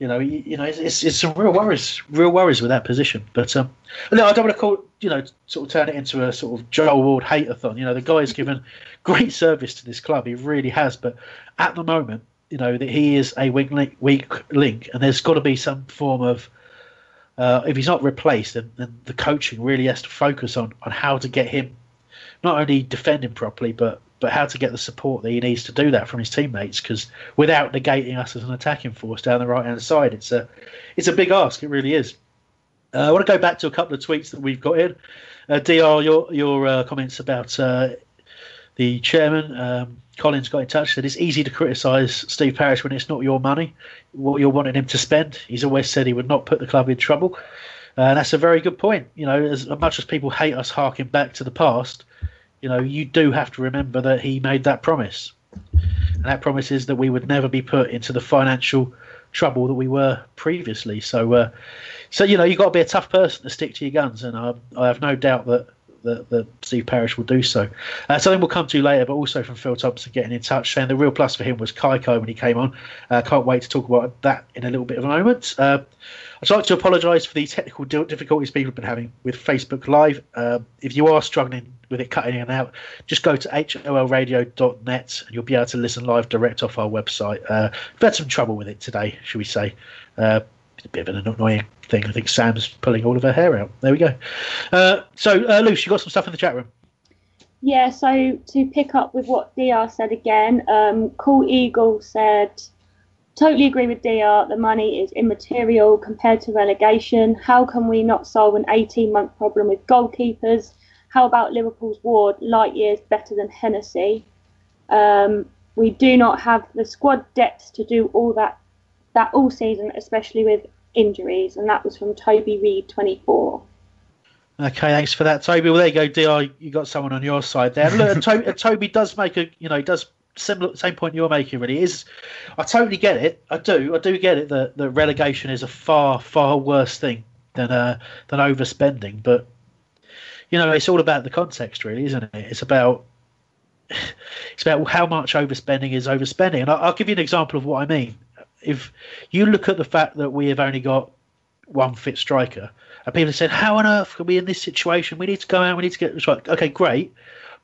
you know, you, you know, it's, it's, it's, some real worries, real worries with that position. But um, no, I don't want to call, you know, sort of turn it into a sort of Joel Ward hate-a-thon. You know, the guy has given great service to this club, he really has. But at the moment, you know, that he is a weak link, weak link, and there's got to be some form of uh, if he's not replaced, then, then, the coaching really has to focus on, on how to get him not only defending properly, but but how to get the support that he needs to do that from his teammates. Because without negating us as an attacking force down the right hand side, it's a it's a big ask. It really is. Uh, I want to go back to a couple of tweets that we've got in. Uh, Dr, your your uh, comments about uh, the chairman. Um, Collins got in touch. Said it's easy to criticise Steve Parish when it's not your money, what you're wanting him to spend. He's always said he would not put the club in trouble. Uh, and that's a very good point. You know, as much as people hate us harking back to the past, you know, you do have to remember that he made that promise. And that promise is that we would never be put into the financial trouble that we were previously. So, uh, so you know, you've got to be a tough person to stick to your guns, and I, I have no doubt that that, that Steve Parish will do so. Uh, something we'll come to later, but also from Phil Thompson getting in touch, saying the real plus for him was Kaikai when he came on. Uh, can't wait to talk about that in a little bit of a moment. Uh, I'd like to apologise for the technical difficulties people have been having with Facebook Live. Uh, if you are struggling with it cutting in and out, just go to holradio.net and you'll be able to listen live direct off our website. Uh, we've had some trouble with it today, should we say. Uh, a bit of an annoying thing. I think Sam's pulling all of her hair out. There we go. Uh, so, uh, Luce, you got some stuff in the chat room. Yeah, so to pick up with what DR said again, um, Cool Eagle said, totally agree with DR. The money is immaterial compared to relegation. How can we not solve an 18 month problem with goalkeepers? How about Liverpool's Ward, light years better than Hennessy? Um, we do not have the squad depth to do all that that all season, especially with injuries, and that was from Toby Reed, 24. Okay, thanks for that, Toby. Well, there you go, Di. You got someone on your side there. Look, Toby, Toby does make a, you know, does similar same point you're making. Really, is I totally get it. I do. I do get it that the relegation is a far, far worse thing than uh, than overspending. But you know, it's all about the context, really, isn't it? It's about it's about how much overspending is overspending. And I'll, I'll give you an example of what I mean if you look at the fact that we have only got one fit striker, and people have said, "How on earth can we in this situation? We need to go out. We need to get the striker." Okay, great.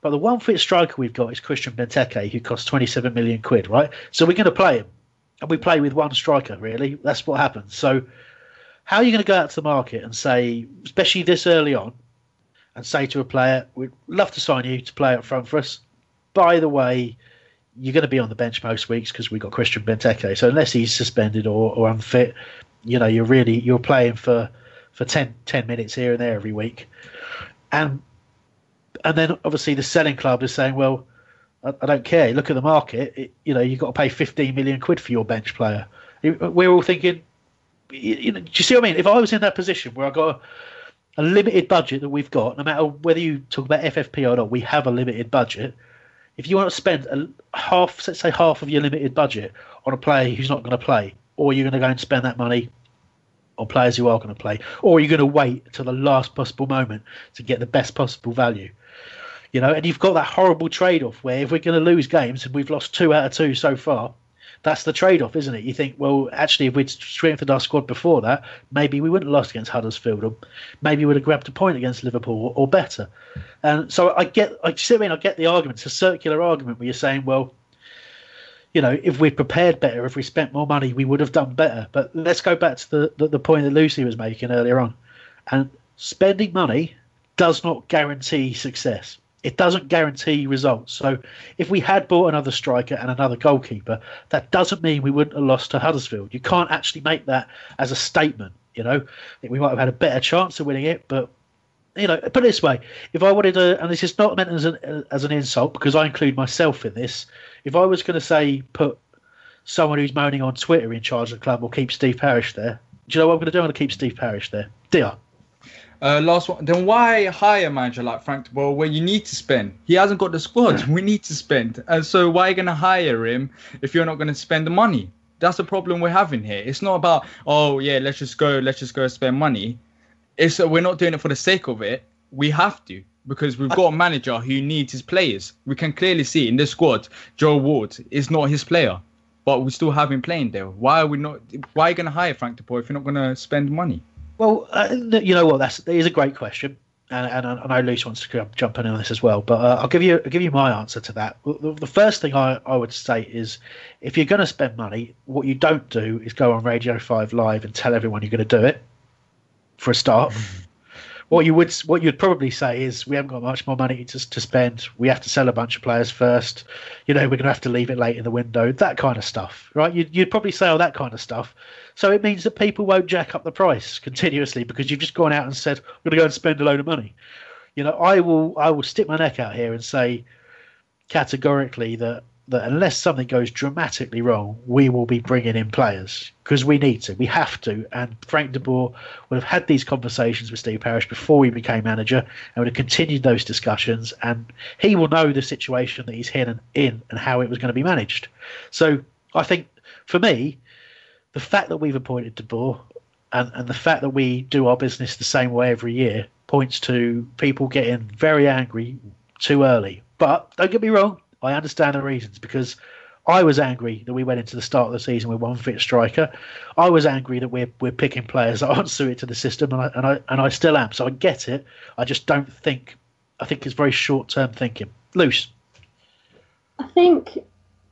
But the one fit striker we've got is Christian Benteke, who costs 27 million quid, right? So we're going to play him. And we play with one striker, really. That's what happens. So how are you going to go out to the market and say, especially this early on, and say to a player, we'd love to sign you to play up front for us. By the way, you're going to be on the bench most weeks because we've got Christian Benteke. So unless he's suspended or, or unfit, you know, you're really you're playing for for 10, 10 minutes here and there every week, and and then obviously the selling club is saying, well, I, I don't care. Look at the market. It, you know, you've got to pay 15 million quid for your bench player. We're all thinking, you know, do you see what I mean? If I was in that position where I got a, a limited budget that we've got, no matter whether you talk about FFP or not, we have a limited budget if you want to spend a half, let's say half of your limited budget on a player who's not going to play, or you're going to go and spend that money on players who are going to play, or you're going to wait until the last possible moment to get the best possible value. You know, and you've got that horrible trade off where if we're going to lose games, and we've lost two out of two so far, that's the trade off, isn't it? You think, well, actually, if we'd strengthened our squad before that, maybe we wouldn't have lost against Huddersfield, or maybe we would have grabbed a point against Liverpool, or, or better. And so I get, I see, I mean, I get the argument. It's a circular argument where you're saying, well, you know, if we'd prepared better, if we spent more money, we would have done better. But let's go back to the, the, the point that Lucy was making earlier on. And spending money does not guarantee success it doesn't guarantee results. So if we had bought another striker and another goalkeeper, that doesn't mean we wouldn't have lost to Huddersfield. You can't actually make that as a statement. You know, I think we might have had a better chance of winning it, but you know, put it this way: if I wanted to, and this is not meant as an as an insult because I include myself in this. If I was going to say put someone who's moaning on Twitter in charge of the club or keep Steve Parish there, do you know what I'm going to do? I'm going to keep Steve Parish there. Dear. Uh, last one. Then why hire a manager like Frank de Boer where you need to spend? He hasn't got the squad. we need to spend. And so why are you going to hire him if you're not going to spend the money? That's the problem we're having here. It's not about oh yeah, let's just go, let's just go spend money. It's uh, we're not doing it for the sake of it. We have to because we've got a manager who needs his players. We can clearly see in this squad, Joe Ward is not his player, but we still have him playing there. Why are we not? Why are you going to hire Frank de Boer if you're not going to spend money? Well, uh, you know what? That's that is a great question, and, and I know Luce wants to jump in on this as well. But uh, I'll give you I'll give you my answer to that. The, the first thing I, I would say is, if you're going to spend money, what you don't do is go on Radio Five Live and tell everyone you're going to do it. For a start, what you would what you'd probably say is we haven't got much more money to, to spend. We have to sell a bunch of players first. You know, we're going to have to leave it late in the window. That kind of stuff, right? You'd, you'd probably say all that kind of stuff. So it means that people won't jack up the price continuously because you've just gone out and said we're going to go and spend a load of money. You know, I will I will stick my neck out here and say categorically that that unless something goes dramatically wrong, we will be bringing in players because we need to. We have to. And Frank de Boer would have had these conversations with Steve Parish before he became manager and would have continued those discussions. And he will know the situation that he's in and, in and how it was going to be managed. So I think for me, the fact that we've appointed de Boer and, and the fact that we do our business the same way every year points to people getting very angry too early. But don't get me wrong, I understand the reasons because I was angry that we went into the start of the season with one fit striker. I was angry that we're we're picking players that aren't suited to the system, and I and I and I still am. So I get it. I just don't think. I think it's very short term thinking. Loose. I think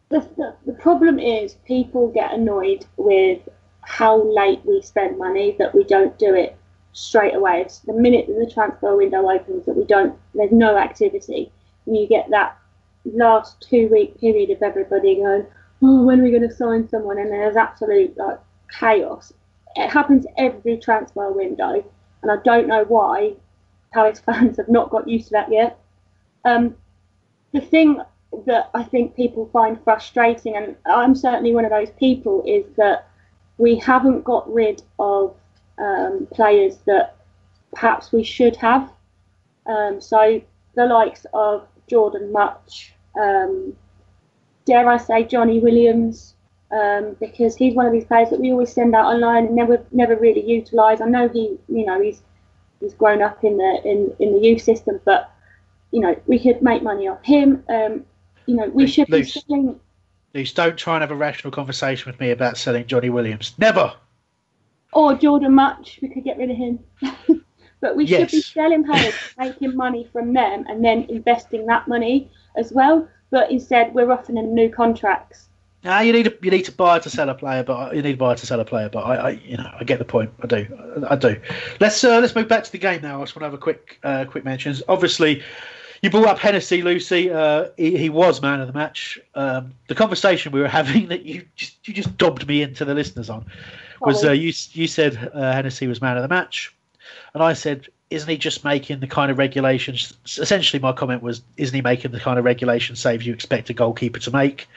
the, the problem is people get annoyed with how late we spend money that we don't do it straight away. It's the minute that the transfer window opens that we don't. There's no activity, and you get that last two week period of everybody going, oh, when are we going to sign someone? And there's absolute like chaos. It happens every transfer window, and I don't know why Palace fans have not got used to that yet. Um, the thing that I think people find frustrating, and I'm certainly one of those people, is that we haven't got rid of um, players that perhaps we should have. Um, so the likes of Jordan Mutch, um, dare I say, Johnny Williams, um, because he's one of these players that we always send out online and never never really utilise. I know he, you know, he's he's grown up in the in, in the youth system, but you know, we could make money off him. Um, you know, we should Luce, be selling. Luce, don't try and have a rational conversation with me about selling Johnny Williams. Never. Or Jordan Mutch, we could get rid of him. but we should be selling players, making money from them, and then investing that money as well. But instead, we're offering them new contracts. Ah, you need to you need to buy to sell a player, but you need to buy to sell a player. But I, I you know, I get the point. I do, I, I do. Let's uh, let's move back to the game now. I just want to have a quick uh, quick mentions. Obviously, you brought up Hennessy, Lucy. Uh, he, he was man of the match. Um, the conversation we were having that you just you just dobbed me into the listeners on was uh, you you said uh, Hennessy was man of the match, and I said. Isn't he just making the kind of regulations? Essentially, my comment was, isn't he making the kind of regulation saves you expect a goalkeeper to make?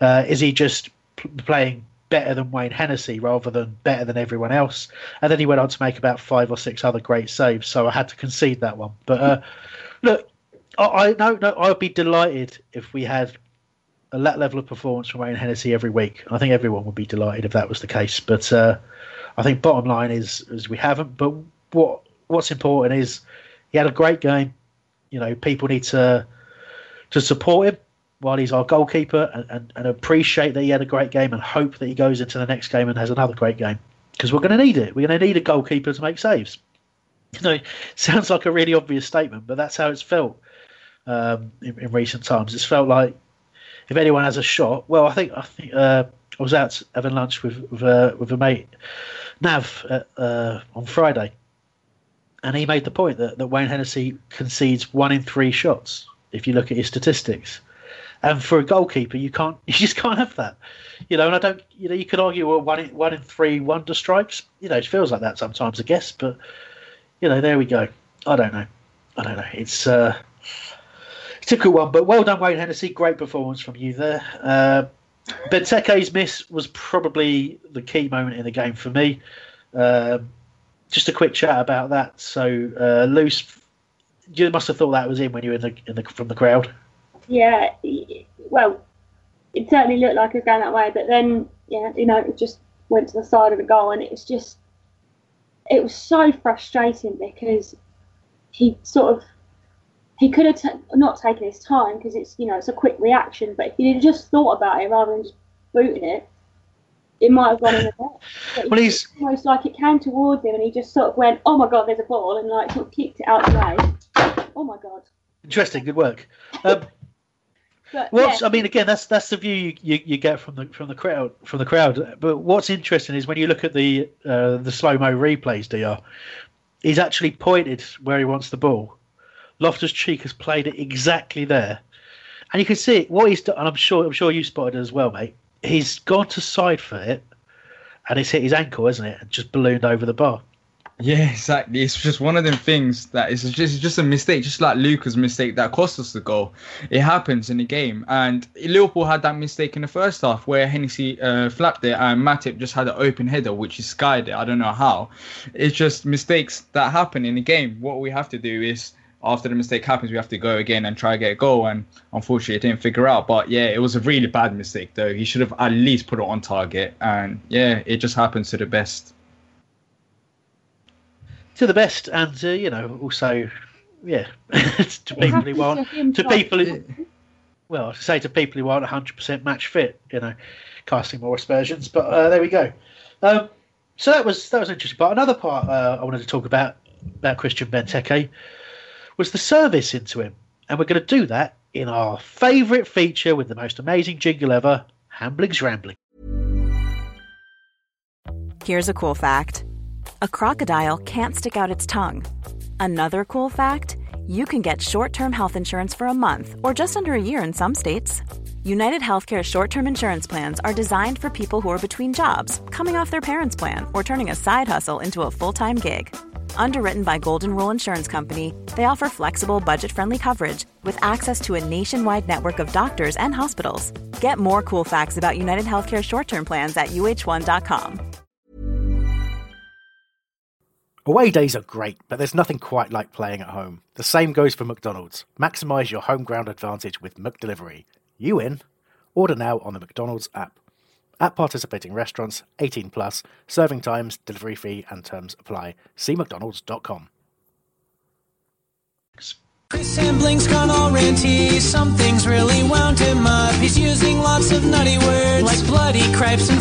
Uh, is he just p- playing better than Wayne Hennessy rather than better than everyone else? And then he went on to make about five or six other great saves, so I had to concede that one. But uh, look, I, I no no, I'd be delighted if we had a that level of performance from Wayne Hennessy every week. I think everyone would be delighted if that was the case. But uh, I think bottom line is is we haven't. But what what's important is he had a great game. You know, people need to to support him while he's our goalkeeper and, and, and appreciate that he had a great game and hope that he goes into the next game and has another great game because we're going to need it. We're going to need a goalkeeper to make saves. You know, sounds like a really obvious statement, but that's how it's felt um, in, in recent times. It's felt like if anyone has a shot, well, I think I think uh, I was out having lunch with with, uh, with a mate, Nav, uh, uh, on Friday, and he made the point that, that Wayne Hennessy concedes one in three shots. If you look at his statistics, and for a goalkeeper, you can't, you just can't have that, you know. And I don't, you know, you could argue well, one in one in three wonder stripes. You know, it feels like that sometimes, I guess. But you know, there we go. I don't know. I don't know. It's uh, it's a good one, but well done, Wayne Hennessy. Great performance from you there. Uh, Benteke's miss was probably the key moment in the game for me. Um just a quick chat about that. So, uh, loose. You must have thought that was in when you were in the, in the from the crowd. Yeah, well, it certainly looked like it was going that way, but then, yeah, you know, it just went to the side of the goal, and it was just, it was so frustrating because he sort of, he could have t- not taken his time because it's, you know, it's a quick reaction, but if he'd just thought about it rather than just booting it, it might have gone in the net. Well, he's almost like it came towards him, and he just sort of went, "Oh my god, there's a ball," and like sort of kicked it out the way. Oh my god. interesting. Good work. Um, But What's yeah, I mean, again, that's that's the view you, you, you get from the from the crowd from the crowd. But what's interesting is when you look at the uh, the slow mo replays, Dr. He's actually pointed where he wants the ball. Loftus Cheek has played it exactly there, and you can see it, what he's done. And I'm sure I'm sure you spotted it as well, mate. He's gone to side for it, and it's hit his ankle, hasn't it? And just ballooned over the bar. Yeah, exactly. It's just one of them things that is just it's just a mistake, just like Luka's mistake that cost us the goal. It happens in the game, and Liverpool had that mistake in the first half where Hennessy uh, flapped it and Matip just had an open header which he skied it. I don't know how. It's just mistakes that happen in the game. What we have to do is after the mistake happens, we have to go again and try to get a goal. And unfortunately, it didn't figure out. But yeah, it was a really bad mistake though. He should have at least put it on target. And yeah, it just happens to the best. To the best, and uh, you know, also, yeah, to people who want him to try- people who, well, to say to people who aren't 100% match fit, you know, casting more aspersions. But uh, there we go. Um, so that was that was interesting. But another part uh, I wanted to talk about about Christian Benteke was the service into him, and we're going to do that in our favourite feature with the most amazing jingle ever, Hamblings Rambling. Here's a cool fact a crocodile can't stick out its tongue. Another cool fact you can get short term health insurance for a month or just under a year in some states. United Healthcare short term insurance plans are designed for people who are between jobs, coming off their parents' plan, or turning a side hustle into a full time gig. Underwritten by Golden Rule Insurance Company, they offer flexible, budget friendly coverage with access to a nationwide network of doctors and hospitals. Get more cool facts about United Healthcare short term plans at uh1.com. Away days are great, but there's nothing quite like playing at home. The same goes for McDonald's. Maximise your home ground advantage with McDelivery. You in? Order now on the McDonald's app. At participating restaurants, 18 plus, serving times, delivery fee, and terms apply. See McDonald's.com. Chris Hambling's gone all ranty, something's really wound him up. He's using lots of nutty words, like bloody cripes and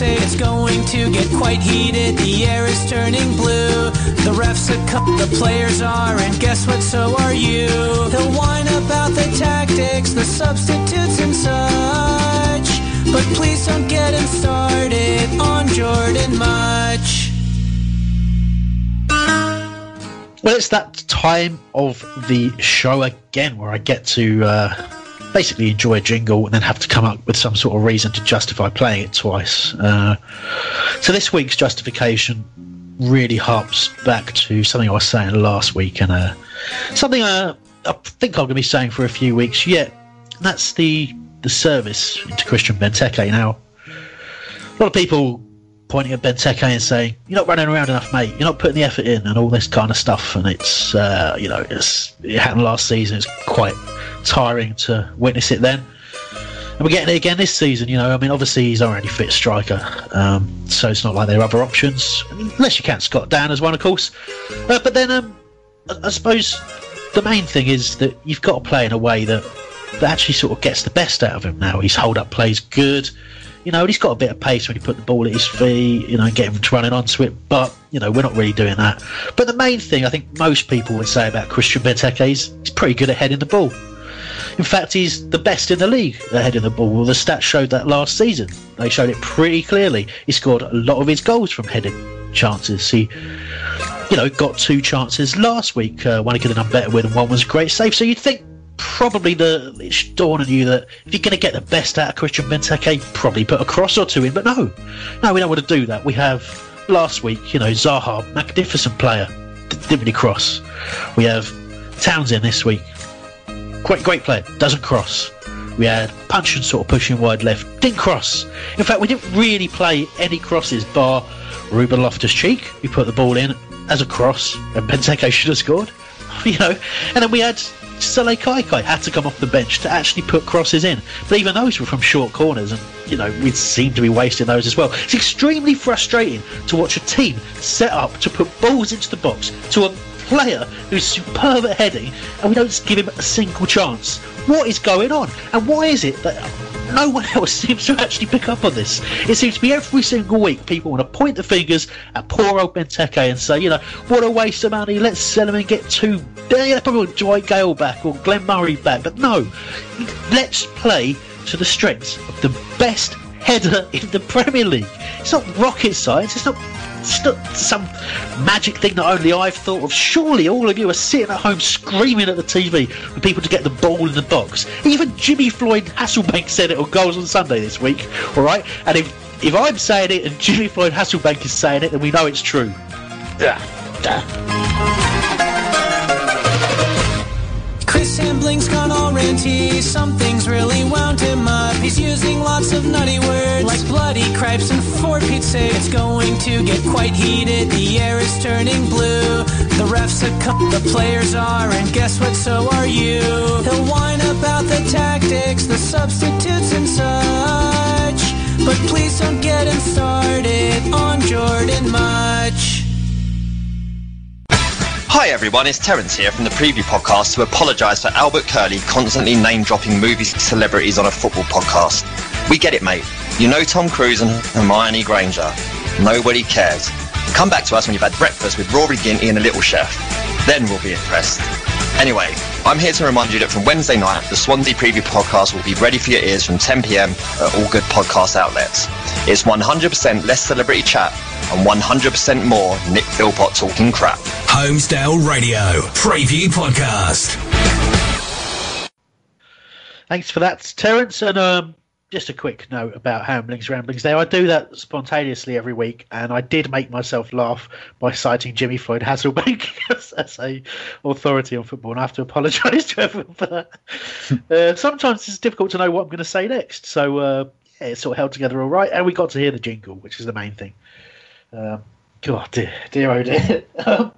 it's going to get quite heated. The air is turning blue, the refs a cut, the players are, and guess what, so are you. They'll whine about the tactics, the substitutes and such, but please don't get him started on Jordan Mutch. Well, it's that time of the show again where I get to uh, basically enjoy a jingle and then have to come up with some sort of reason to justify playing it twice. Uh, so this week's justification really harps back to something I was saying last week and uh, something I, I think I'm going to be saying for a few weeks yet. That's the the service into Christian Benteke. Now, a lot of people pointing at Benteke and saying, "You're not running around enough, mate. You're not putting the effort in, and all this kind of stuff." And it's, uh, you know, it's it happened last season. It's quite tiring to witness it then, and we're getting it again this season. You know, I mean, obviously he's our only fit striker, um, so it's not like there are other options, unless you count Scott Dann as one, of course. Uh, but then, um, I suppose the main thing is that you've got to play in a way that that actually sort of gets the best out of him. Now his hold up plays good you know, he's got a bit of pace when you put the ball at his feet, you know, and get him to running onto it. But, you know, we're not really doing that. But the main thing I think most people would say about Christian Benteke is he's pretty good at heading the ball. In fact, he's the best in the league at heading the ball. Well, the stats showed that last season. They showed it pretty clearly. He scored a lot of his goals from heading chances. He, you know, got two chances last week. Uh, one he could have done better with, and one was a great save. So you'd think probably the it's dawned on you that if you're going to get the best out of Christian Benteke, probably put a cross or two in. But no, no, we don't want to do that. We have last week, you know, Zaha, magnificent player, didn't really cross. We have Townsend this week, great, great player, doesn't cross. We had Puncheon sort of pushing wide left, didn't cross. In fact, we didn't really play any crosses bar Ruben Loftus Cheek, who put the ball in as a cross, and Benteke should have scored. You know, and then we had Sullay Kaikai had to come off the bench to actually put crosses in. But even those were from short corners, and you know we seem to be wasting those as well. It's extremely frustrating to watch a team set up to put balls into the box to a player who's superb at heading, and we don't give him a single chance. What is going on? And why is it that no one else seems to actually pick up on this? It seems to be every single week people want to point the fingers at poor old Benteke and say, you know, what a waste of money. Let's sell him and get two. Yeah, probably Dwight Gayle back or Glenn Murray back. But no, let's play to the strengths of the best header in the Premier League. It's not rocket science. It's not it's not some magic thing that only I've thought of. Surely all of you are sitting at home screaming at the TV for people to get the ball in the box. Even Jimmy Floyd Hasselbaink said it on Goals on Sunday this week, all right? And if, if I'm saying it and Jimmy Floyd Hasselbaink is saying it, then we know it's true. Yeah. All ranty. Something's really wound him up. He's using lots of nutty words like bloody cripes and for Pete's sake, it's going to get quite heated. The air is turning blue. The refs have come, the players are, and guess what? So are you. He'll whine about the tactics, the substitutes and such. But please don't get him started on Jordan Mutch. Hi everyone, it's Terence here from the Preview Podcast to apologise for Albert Curley constantly name dropping movie celebrities on a football podcast. We get it, mate. You know Tom Cruise and Hermione Granger. Nobody cares. Come back to us when you've had breakfast with Rory Ginty and a Little Chef. Then we'll be impressed. Anyway, I'm here to remind you that from Wednesday night, the Swansea Preview Podcast will be ready for your ears from 10pm at all good podcast outlets. It's 100% less celebrity chat and 100% more Nick Philpott talking crap. Holmesdale Radio Preview Podcast. Thanks for that, Terence. And um, just a quick note about Hamblings Ramblings there. I do that spontaneously every week, and I did make myself laugh by citing Jimmy Floyd Hasselbaink as, as a authority on football, and I have to apologise to everyone for that. uh, sometimes it's difficult to know what I'm going to say next, so uh, yeah, it's sort of held together all right, and we got to hear the jingle, which is the main thing. Um, God, dear, dear, oh dear. Um,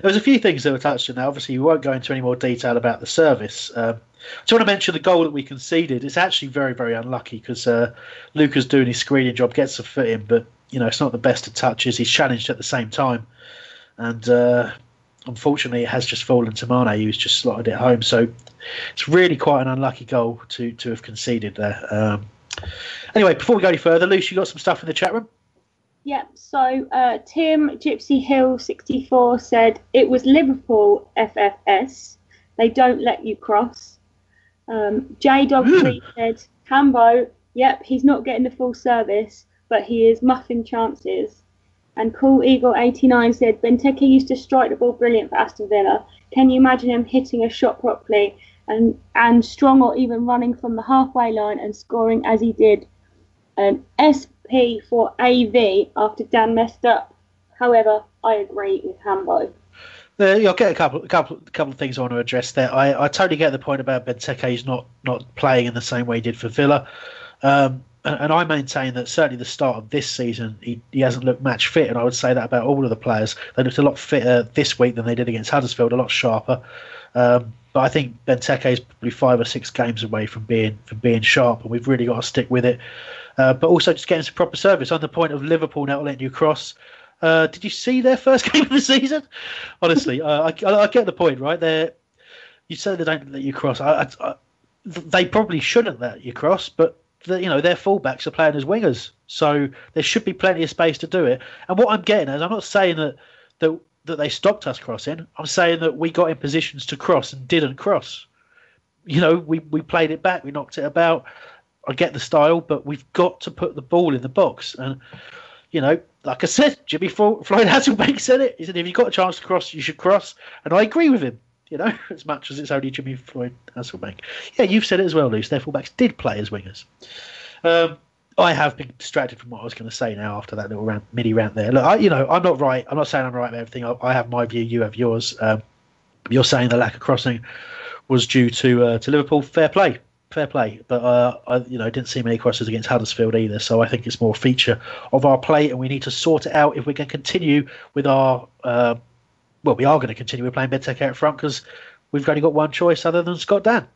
there was a few things that were touched on. Now, obviously, we won't go into any more detail about the service. Um, just want to mention the goal that we conceded. It's actually very, very unlucky because uh, Luka's doing his screening job, gets a foot in, but you know it's not the best of touches. He's challenged at the same time, and uh, unfortunately, it has just fallen to Mane, who's just slotted it home. So it's really quite an unlucky goal to to have conceded there. Um, anyway, before we go any further, Luce, you got some stuff in the chat room. Yep. So uh, Tim Gypsy Hill sixty four said it was Liverpool FFS. They don't let you cross. Um, J Dog said Hambo. Yep, he's not getting the full service, but he is muffing chances. And Cool Eagle eighty nine said Benteke used to strike the ball brilliant for Aston Villa. Can you imagine him hitting a shot properly and and strong or even running from the halfway line and scoring as he did? Um, SP for AV after Dann messed up. However, I agree with Hambo. Uh, you'll get a couple, couple, couple of things I want to address there. I, I totally get the point about Benteke's not not playing in the same way he did for Villa, um, and, and, I maintain that certainly the start of this season he, he hasn't looked match fit, and I would say that about all of the players. They looked a lot fitter this week than they did against Huddersfield, a lot sharper. Um, but I think Benteke is probably five or six games away from being from being sharp, and we've really got to stick with it. Uh, but also just getting some proper service on the point of Liverpool now letting you cross. Uh, did you see their first game of the season? Honestly, uh, I, I, get the point, right? They, you say they don't let you cross. I, I, they probably shouldn't let you cross, but the, you know their fullbacks are playing as wingers, so there should be plenty of space to do it. And what I'm getting is, I'm not saying that that that they stopped us crossing. I'm saying that we got in positions to cross and didn't cross. You know, we we played it back, we knocked it about. I get the style, but we've got to put the ball in the box. And you know, like I said, Jimmy Floyd Hasselbaink said it. He said, if you've got a chance to cross, you should cross. And I agree with him, you know, as much as it's only Jimmy Floyd Hasselbaink. Yeah, you've said it as well, Luce. Their fullbacks did play as wingers. Um, I have been distracted from what I was going to say now after that little rant, mini rant there. Look, I, you know, I'm not right. I'm not saying I'm right about everything. I, I have my view. You have yours. Um, you're saying the lack of crossing was due to uh, to Liverpool. Fair play, fair play. But uh, I, you know, didn't see many crosses against Huddersfield either. So I think it's more a feature of our play, and we need to sort it out if we're going to continue with our. Uh, well, we are going to continue with playing Benteke out front because we've only got one choice other than Scott Dann.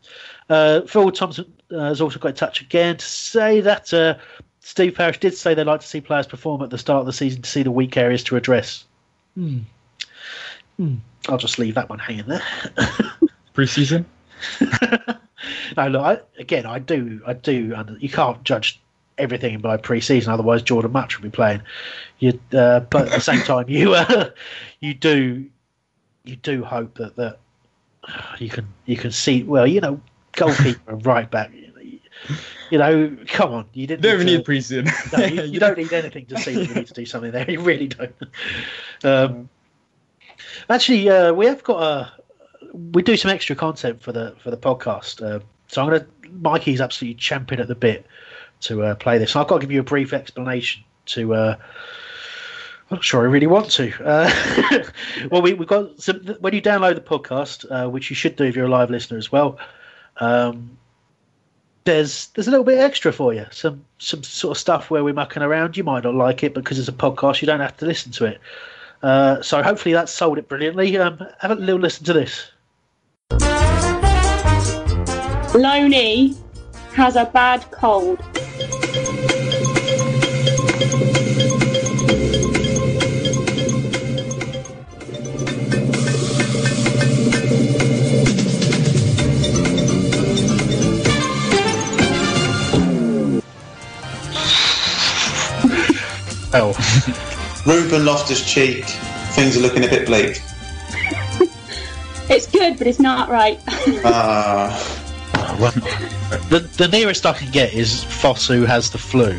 Uh, Phil Thompson uh, has also got in touch again to say that uh, Steve Parish did say they like to see players perform at the start of the season to see the weak areas to address. Hmm. Hmm. I'll just leave that one hanging there. Pre-season. no, look. I, again, I do, I do. You can't judge everything by pre-season, otherwise Jordan Mutch will be playing. You, uh, but at the same time, you, uh, you do, you do hope that that you can you can see. Well, you know, goalkeeper and right back. You know, come on, you didn't Never need, need pre-season. No, you, you don't need anything to see you need to do something there. You really don't. Um, actually, uh, we have got a. We do some extra content for the for the podcast. Uh, so I'm gonna. Mikey's absolutely champing at the bit to uh, play this. I've got to give you a brief explanation to. Uh, I'm not sure I really want to. Uh, well, we, we've got. When you download the podcast, uh, which you should do if you're a live listener as well, um, there's there's a little bit extra for you. Some some sort of stuff where we're mucking around. You might not like it, because it's a podcast, you don't have to listen to it. Uh, so hopefully that's sold it brilliantly. Um, have a little listen to this. Loney has a bad cold. Oh, Ruben Loftus Cheek, things are looking a bit bleak. It's good, but it's not right. Ah, well, the the nearest I can get is Fosu has the flu.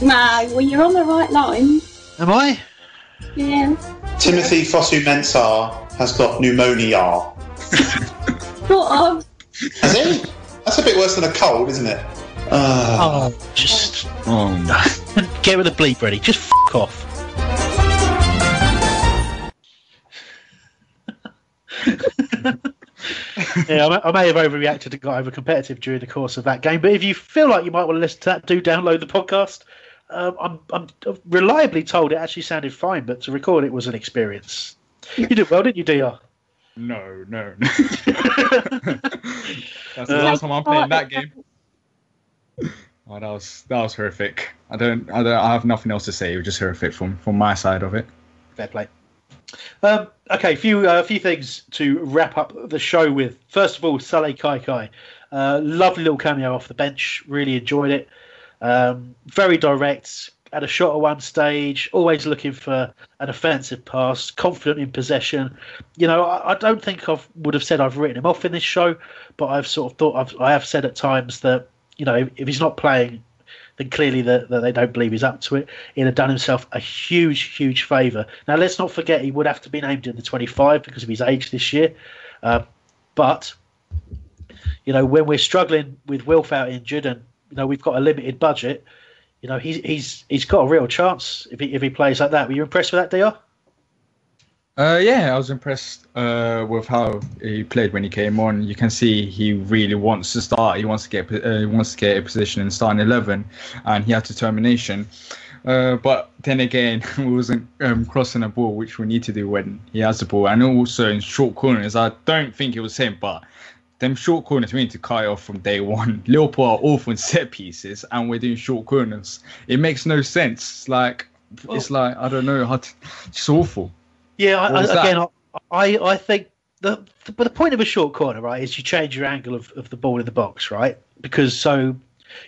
nah, well, you're on the right line. Am I? Yeah. Timothy Fosu Mensah has got pneumonia. Sort of. Has he? That's a bit worse than a cold, isn't it? Ah. Oh, just Oh, no. get with the bleep ready. Just f off. yeah, I may, I may have overreacted and got over competitive during the course of that game. But if you feel like you might want to listen to that, do download the podcast. Um, I'm, I'm reliably told it actually sounded fine, but to record it was an experience. You did well, didn't you, Dr? No, no, no. That's the last time I'm playing that game. Oh, that was that was horrific. I don't, I don't, I have nothing else to say. It was just horrific from from my side of it. Fair play. Um, okay, a few uh, few things to wrap up the show with. First of all, Sullay Kaikai, uh, lovely little cameo off the bench. Really enjoyed it. Um, very direct. Had a shot at one stage. Always looking for an offensive pass. Confident in possession. You know, I, I don't think I would have said I've written him off in this show, but I've sort of thought I've, I have said at times that you know if, if he's not playing then clearly that that they don't believe he's up to it. He'd have done himself a huge, huge favour. Now, let's not forget he would have to be named in the 25 because of his age this year. Uh, but, you know, when we're struggling with Wilf out injured and, you know, we've got a limited budget, you know, he's he's he's got a real chance if he, if he plays like that. Were you impressed with that, DR? Uh, yeah, I was impressed uh, with how he played when he came on. You can see he really wants to start. He wants to get uh, he wants to get a position in starting eleven, and he had determination. Uh, but then again, we wasn't um, crossing the ball, which we need to do when he has the ball, and also in short corners. I don't think it was him, but them short corners we need to cut off from day one. Liverpool are awful in set pieces, and we're doing short corners. It makes no sense. Like it's like I don't know how. To, it's awful. Yeah, I, I, again, I I think the, the but the point of a short corner, right, is you change your angle of, of the ball in the box, right? Because so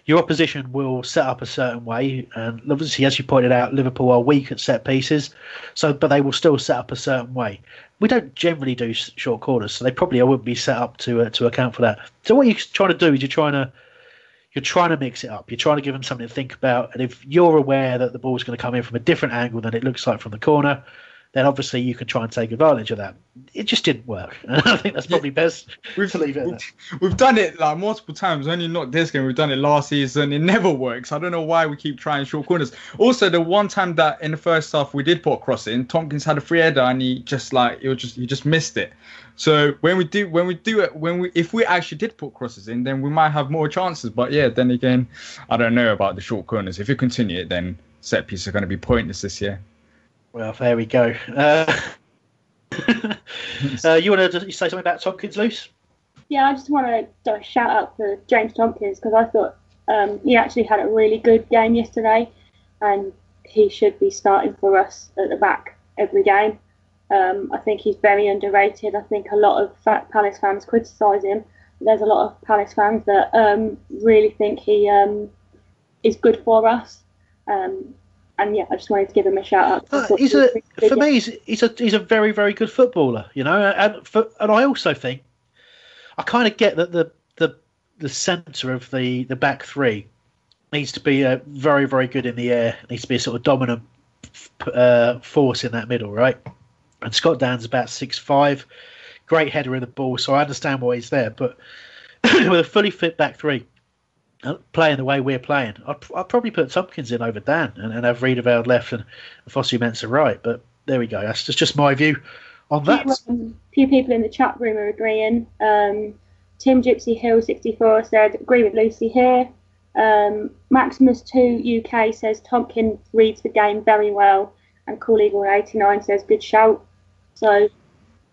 your opposition will set up a certain way, and obviously, as you pointed out, Liverpool are weak at set pieces, so but they will still set up a certain way. We don't generally do short corners, so they probably wouldn't be set up to uh, to account for that. So what you're trying to do is you're trying to you're trying to mix it up. You're trying to give them something to think about, and if you're aware that the ball's going to come in from a different angle than it looks like from the corner, then obviously you can try and take advantage of that. It just didn't work. And I think that's probably best We've, to leave it we've, we've done it like multiple times. Only not this game. We've done it last season. It never works. I don't know why we keep trying short corners. Also, the one time that in the first half we did put a cross in, Tomkins had a free header and he just like it was just he just missed it. So when we do when we do it when we if we actually did put crosses in, then we might have more chances. But yeah, then again, I don't know about the short corners. If you continue it, then set pieces are going to be pointless this year. Well, there we go. Uh, uh, you want to say something about Tomkins, Luce? Yeah, I just want to shout out for James Tomkins because I thought um, he actually had a really good game yesterday, and he should be starting for us at the back every game. Um, I think he's very underrated. I think a lot of fa- Palace fans criticise him. There's a lot of Palace fans that um, really think he um, is good for us. Um, and yeah, I just wanted to give him a shout out. Uh, he's a for me. He's, he's a he's a very very good footballer, you know. And for, and I also think I kind of get that the the the centre of the the back three needs to be uh, very very good in the air. Needs to be a sort of dominant uh, force in that middle, right? And Scott Dann's about six five, great header of the ball, so I understand why he's there. But with a fully fit back three, playing the way we're playing, I'd, I'd probably put Tomkins in over Dann and, and have Riedewald left and Fosu Mensah right. But there we go. That's just, just my view on that. few, um, few people in the chat room are agreeing. Um, Tim Gypsy Hill 64 said, agree with Lucy here. Um, Maximus2 UK says, Tomkins reads the game very well. And Cool Eagle 89 says, good shout. So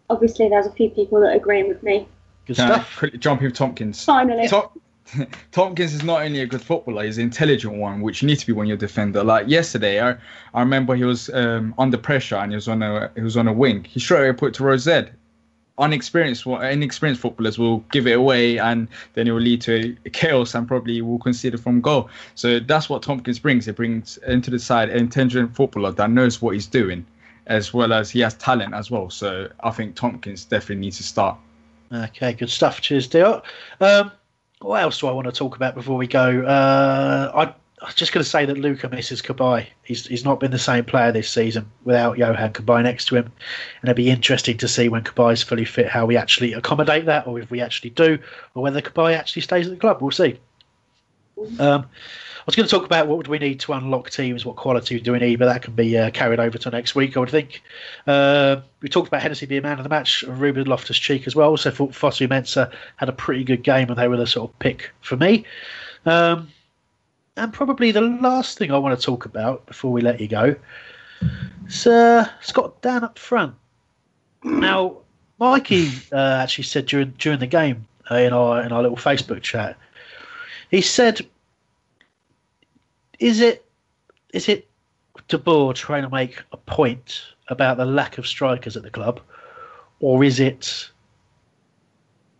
obviously there's a few people that are agreeing with me. Good Can stuff. quickly jump in Tomkins? Finally. Tom- Tomkins is not only a good footballer, he's an intelligent one, which you need to be when you're a defender. Like yesterday, I, I remember he was um, under pressure and he was on a he was on a wing. He straight away put to Rosette. Unexperienced, inexperienced footballers will give it away, and then it will lead to chaos and probably will concede from goal. So that's what Tomkins brings. He brings into the side an intelligent footballer that knows what he's doing, as well as he has talent as well. So I think Tomkins definitely needs to start. Okay, good stuff. Cheers, Dio. Um, what else do I want to talk about before we go? Uh, I, I was just going to say that Luka misses Cabaye. He's he's not been the same player this season without Yohan Cabaye next to him, and it'd be interesting to see when Cabaye's fully fit how we actually accommodate that, or if we actually do, or whether Cabaye actually stays at the club. We'll see. Um, I was going to talk about what would we need to unlock teams, what quality do we need, but that can be uh, carried over to next week, I would think. Uh, we talked about Hennessey being man of the match, and Ruben Loftus Cheek as well. So thought Fosu Mensah had a pretty good game, and they were the sort of pick for me. Um, and probably the last thing I want to talk about before we let you go is uh, Scott Dann up front. Now, Mikey uh, actually said during during the game uh, in our in our little Facebook chat, he said, "Is it is it De Boer trying to make a point about the lack of strikers at the club, or is it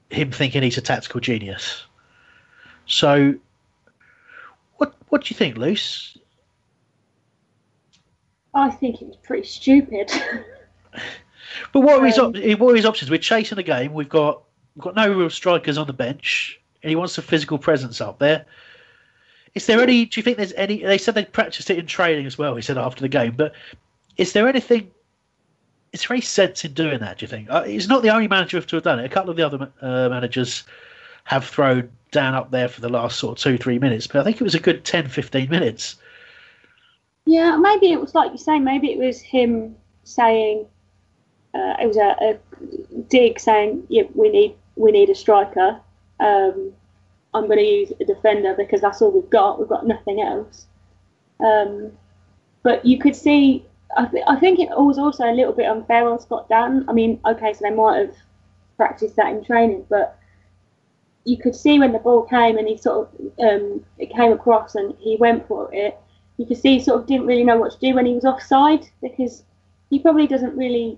him thinking he's a tactical genius?" So, what what do you think, Luce? I think it was pretty stupid. But what are his Um, op- what are his options? We're chasing a game. We've got we've got no real strikers on the bench, and he wants a physical presence up there. Is there any? Do you think there's any? They said they practiced it in training as well. He said after the game, but is there anything? Is there any sense in doing that? Do you think uh, he's not the only manager to have done it? A couple of the other uh, managers have thrown down up there for the last sort of two three minutes, but I think it was a good 10, 15 minutes. Yeah, maybe it was like you say. Maybe it was him saying uh, it was a, a dig saying, "Yeah, we need we need a striker. Um, I'm going to use a defender because that's all we've got. We've got nothing else." Um, but you could see. I, th- I think it was also a little bit unfair on Scott Dann. I mean, okay, so they might have practiced that in training, but you could see when the ball came and he sort of um, it came across and he went for it you could see he sort of didn't really know what to do when he was offside because he probably doesn't really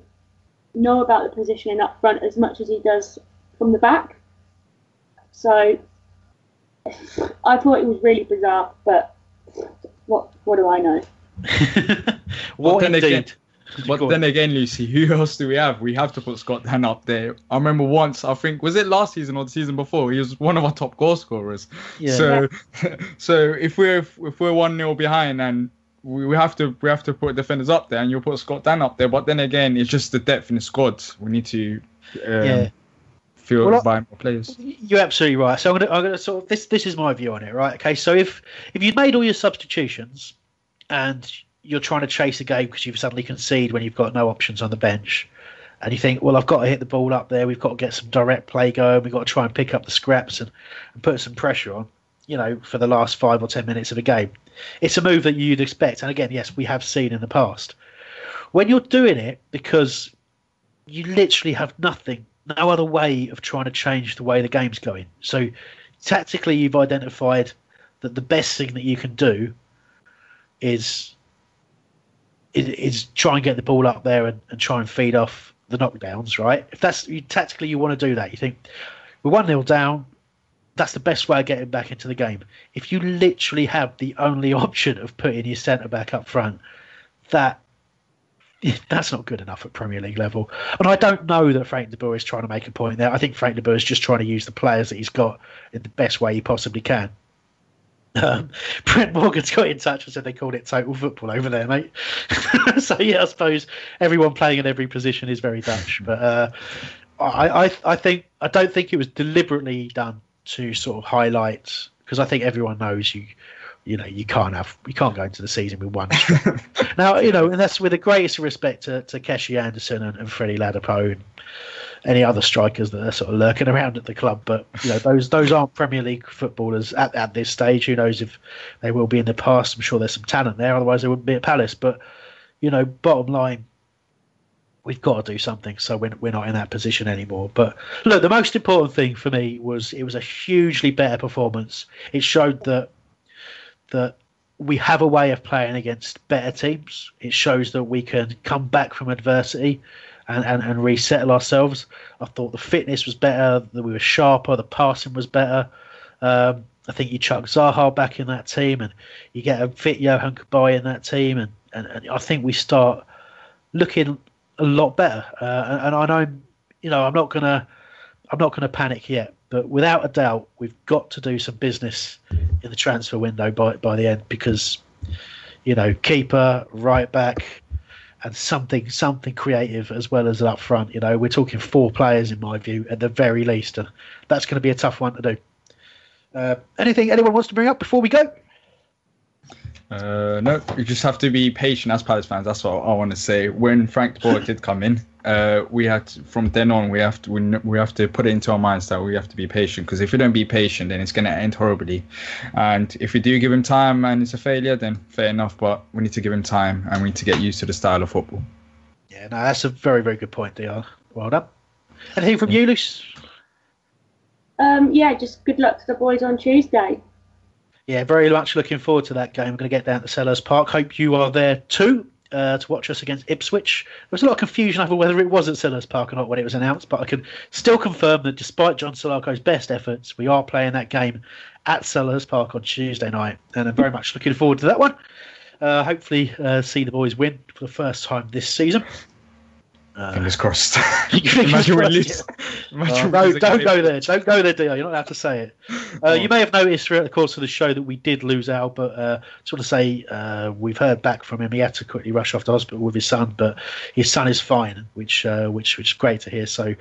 know about the positioning up front as much as he does from the back. So I thought it was really bizarre, but what what do I know? What then indeed? again- But then again, Lucy, who else do we have? We have to put Scott Dann up there. I remember once, I think, was it last season or the season before? He was one of our top goal scorers. Yeah. So, so if we're if we're one 0 behind and we we have to we have to put defenders up there, and you'll put Scott Dann up there. But then again, it's just the depth in the squad. We need to um, Yeah. Well, more players. You're absolutely right. So I'm gonna, I'm gonna sort of this. This is my view on it, right? Okay. So if if you've made all your substitutions and you're trying to chase a game because you've suddenly conceded when you've got no options on the bench, and you think, well, I've got to hit the ball up there. We've got to get some direct play going. We've got to try and pick up the scraps and, and put some pressure on. You know, for the last five or ten minutes of a game, it's a move that you'd expect. And again, yes, we have seen in the past. When you're doing it because you literally have nothing, no other way of trying to change the way the game's going. So tactically, you've identified that the best thing that you can do is is, is try and get the ball up there and, and try and feed off the knockdowns, right? If that's you, tactically you want to do that, you think we're one 0 down. That's the best way of getting back into the game. If you literally have the only option of putting your centre back up front, that that's not good enough at Premier League level. And I don't know that Frank de Boer is trying to make a point there. I think Frank de Boer is just trying to use the players that he's got in the best way he possibly can. Um, Brent Morgan's got in touch and said they called it total football over there, mate. so yeah, I suppose everyone playing in every position is very Dutch. But uh, I, I, I think I don't think it was deliberately done to sort of highlight because I think everyone knows you you know you can't have you can't go into the season with one now you know and that's with the greatest respect to, to Keshi Anderson and, and Freddie Ladapo and any other strikers that are sort of lurking around at the club but you know those those aren't Premier League footballers at, at this stage. Who knows if they will be in the past? I'm sure there's some talent there otherwise they wouldn't be at Palace. But you know bottom line we've got to do something so we're, we're not in that position anymore. But look the most important thing for me was it was a hugely better performance. It showed that that we have a way of playing against better teams. It shows that we can come back from adversity and, and, and resettle ourselves. I thought the fitness was better, that we were sharper, the passing was better. Um, I think you chuck Zaha back in that team and you get a fit Yohan Cabaye in that team. And, and, and I think we start looking a lot better. Uh, and, and I know, you know, I'm not going to. I'm not going to panic yet, but without a doubt, we've got to do some business in the transfer window by by the end because, you know, keeper, right back, and something something creative as well as up front. You know, we're talking four players in my view at the very least, and that's going to be a tough one to do. Uh, anything anyone wants to bring up before we go? Uh, no, you just have to be patient as Palace fans. That's what I want to say. When Frank de Boer did come in, uh, we had to, from then on we have to we, we have to put it into our minds that we have to be patient because if we don't be patient, then it's going to end horribly. And if we do give him time and it's a failure, then fair enough. But we need to give him time and we need to get used to the style of football. Yeah, no, that's a very very good point, Dion. Well done. Anything from you, Luce? Um, yeah, just good luck to the boys on Tuesday. Yeah, very much looking forward to that game. We're going to get down to Selhurst Park. Hope you are there too uh, to watch us against Ipswich. There was a lot of confusion over whether it was at Selhurst Park or not when it was announced, but I can still confirm that despite John Salako's best efforts, we are playing that game at Selhurst Park on Tuesday night, and I'm very much looking forward to that one. Uh, hopefully, uh, see the boys win for the first time this season. Fingers crossed. Imagine we lose. Oh, Imagine no, don't go there. Don't go there, Dio. You're not allowed to say it. Uh, you may have noticed throughout the course of the show that we did lose Al, but uh, sort of say uh, we've heard back from him. He had to quickly rush off to hospital with his son, but his son is fine, which uh, which which is great to hear. So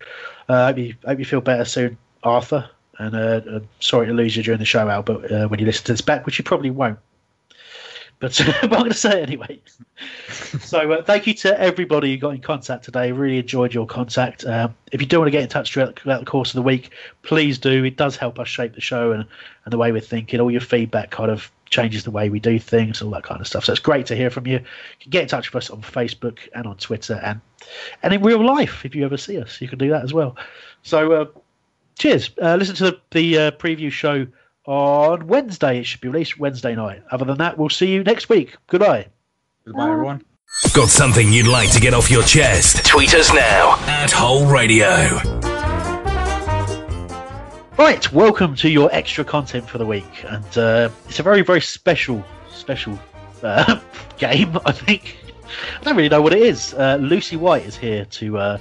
uh, I hope you hope you feel better soon, Arthur. And uh, uh, sorry to lose you during the show, Al, but uh, when you listen to this back, which you probably won't. But, but I'm going to say it anyway. so uh, thank you to everybody who got in contact today. Really enjoyed your contact. Um, if you do want to get in touch throughout, throughout the course of the week, please do. It does help us shape the show and, and the way we're thinking. All your feedback kind of changes the way we do things, all that kind of stuff. So it's great to hear from you. You can get in touch with us on Facebook and on Twitter and and in real life if you ever see us, you can do that as well. So uh, cheers. Uh, listen to the, the uh, preview show on Wednesday. It should be released Wednesday night. Other than that, we'll see you next week. Goodbye. Goodbye, everyone. Got something you'd like to get off your chest? Tweet us now at Whole Radio. Right, welcome to your extra content for the week, and uh, it's a very, very special, special uh, game. I think I don't really know what it is. Uh, Lucy White is here to, uh,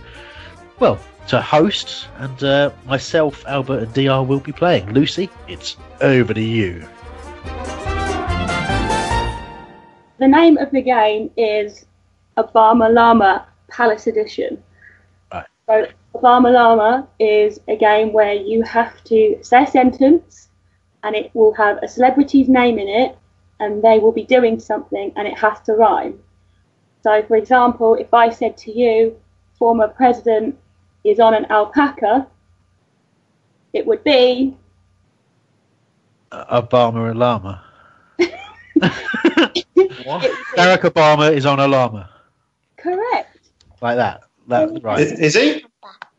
well, to host, and uh, myself, Albert, and Dr will be playing. Lucy, it's over to you. the name of the game is Obama Llama Palace Edition. Right. So Obama Llama is a game where you have to say a sentence, and it will have a celebrity's name in it, and they will be doing something, and it has to rhyme. So, for example, if I said to you, former president is on an alpaca, it would be Obama and llama. Barack Obama is on a llama. correct. Like that. That right. Is, is he?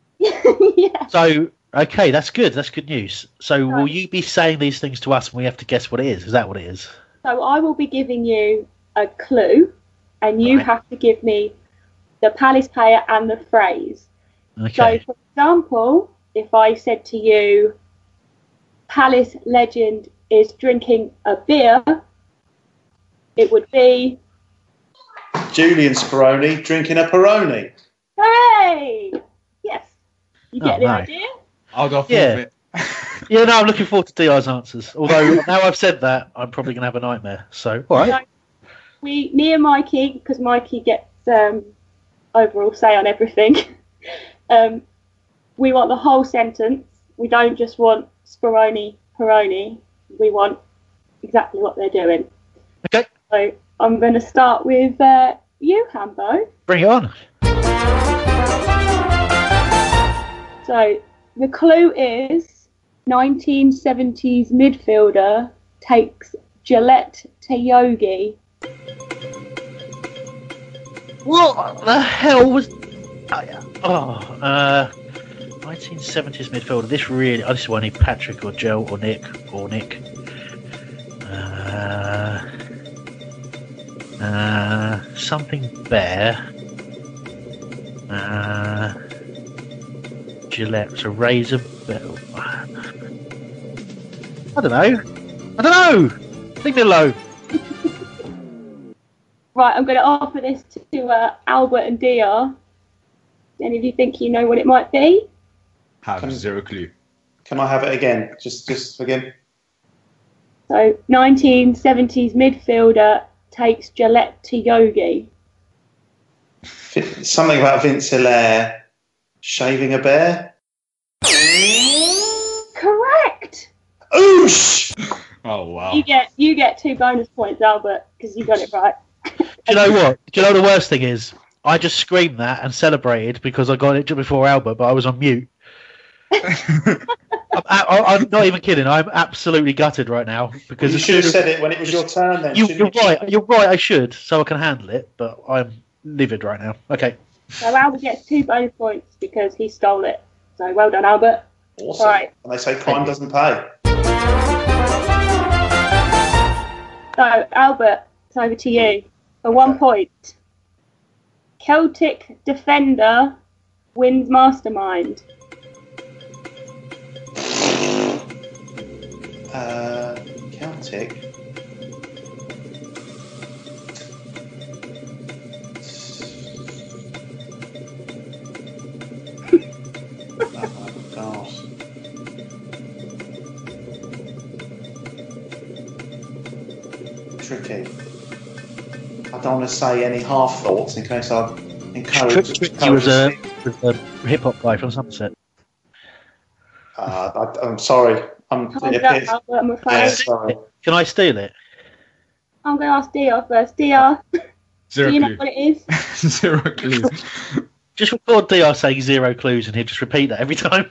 yeah. So okay, that's good. That's good news. So will you be saying these things to us and we have to guess what it is? Is that what it is? So I will be giving you a clue, and you Right. have to give me the palace player and the phrase. Okay. So, for example, if I said to you, Palace legend is drinking a beer, it would be, Julian Speroni drinking a Peroni. hooray! Yes. You get Oh, the no. idea? I'll go for Yeah. it. Yeah, no, I'm looking forward to Di's answers. Although now I've said that, I'm probably going to have a nightmare. So, all right. We, me and Mikey, because Mikey gets um, overall say on everything, um, we want the whole sentence. We don't just want Speroni, Peroni. We want exactly what they're doing. Okay. So I'm going to start with uh, you, Hambo. Bring it on. So the clue is 1970s midfielder takes Gillette to Yogi. What the hell was? Oh, yeah. oh uh, 1970s midfielder. This really. Oh, this is why I need Patrick or Joe or Nick or Nick. Uh, uh, something bear. Uh, Gillette. So razor. bell. I don't know. I don't know. Think they're low. Right, I'm going to offer this to uh, Albert and Dia. Any of you think you know what it might be? Have zero clue. Can I have it again? Just, just again. So 1970s midfielder takes Gillette to Yogi. Something about Vince Hilaire shaving a bear. Correct. Oosh! Oh wow. You get you get two bonus points, Albert, because you got it right. Do you know what? Do you know the worst thing is? I just screamed that and celebrated because I got it just before Albert, but I was on mute. I'm, I, I'm not even kidding. I'm absolutely gutted right now because you should have said it when it was your turn. Then You, shouldn't you're right. You're right. I should, so I can handle it. But I'm livid right now. Okay. So Albert gets two bonus points because he stole it. So well done, Albert. Awesome. Right. And they say crime doesn't pay. So Albert, it's over to you for one point. Celtic defender wins mastermind. Uh, Celtic. Don't want to say any half thoughts in case I encourage. He was a, a hip hop guy from Somerset. Uh, I, I'm sorry. I'm. Time's it up, I'm yeah, sorry. Can I steal it? I'm going to ask Dia first. Dia, do Zero you know what it is? zero clue. Just record DR saying zero clues and he'll just repeat that every time.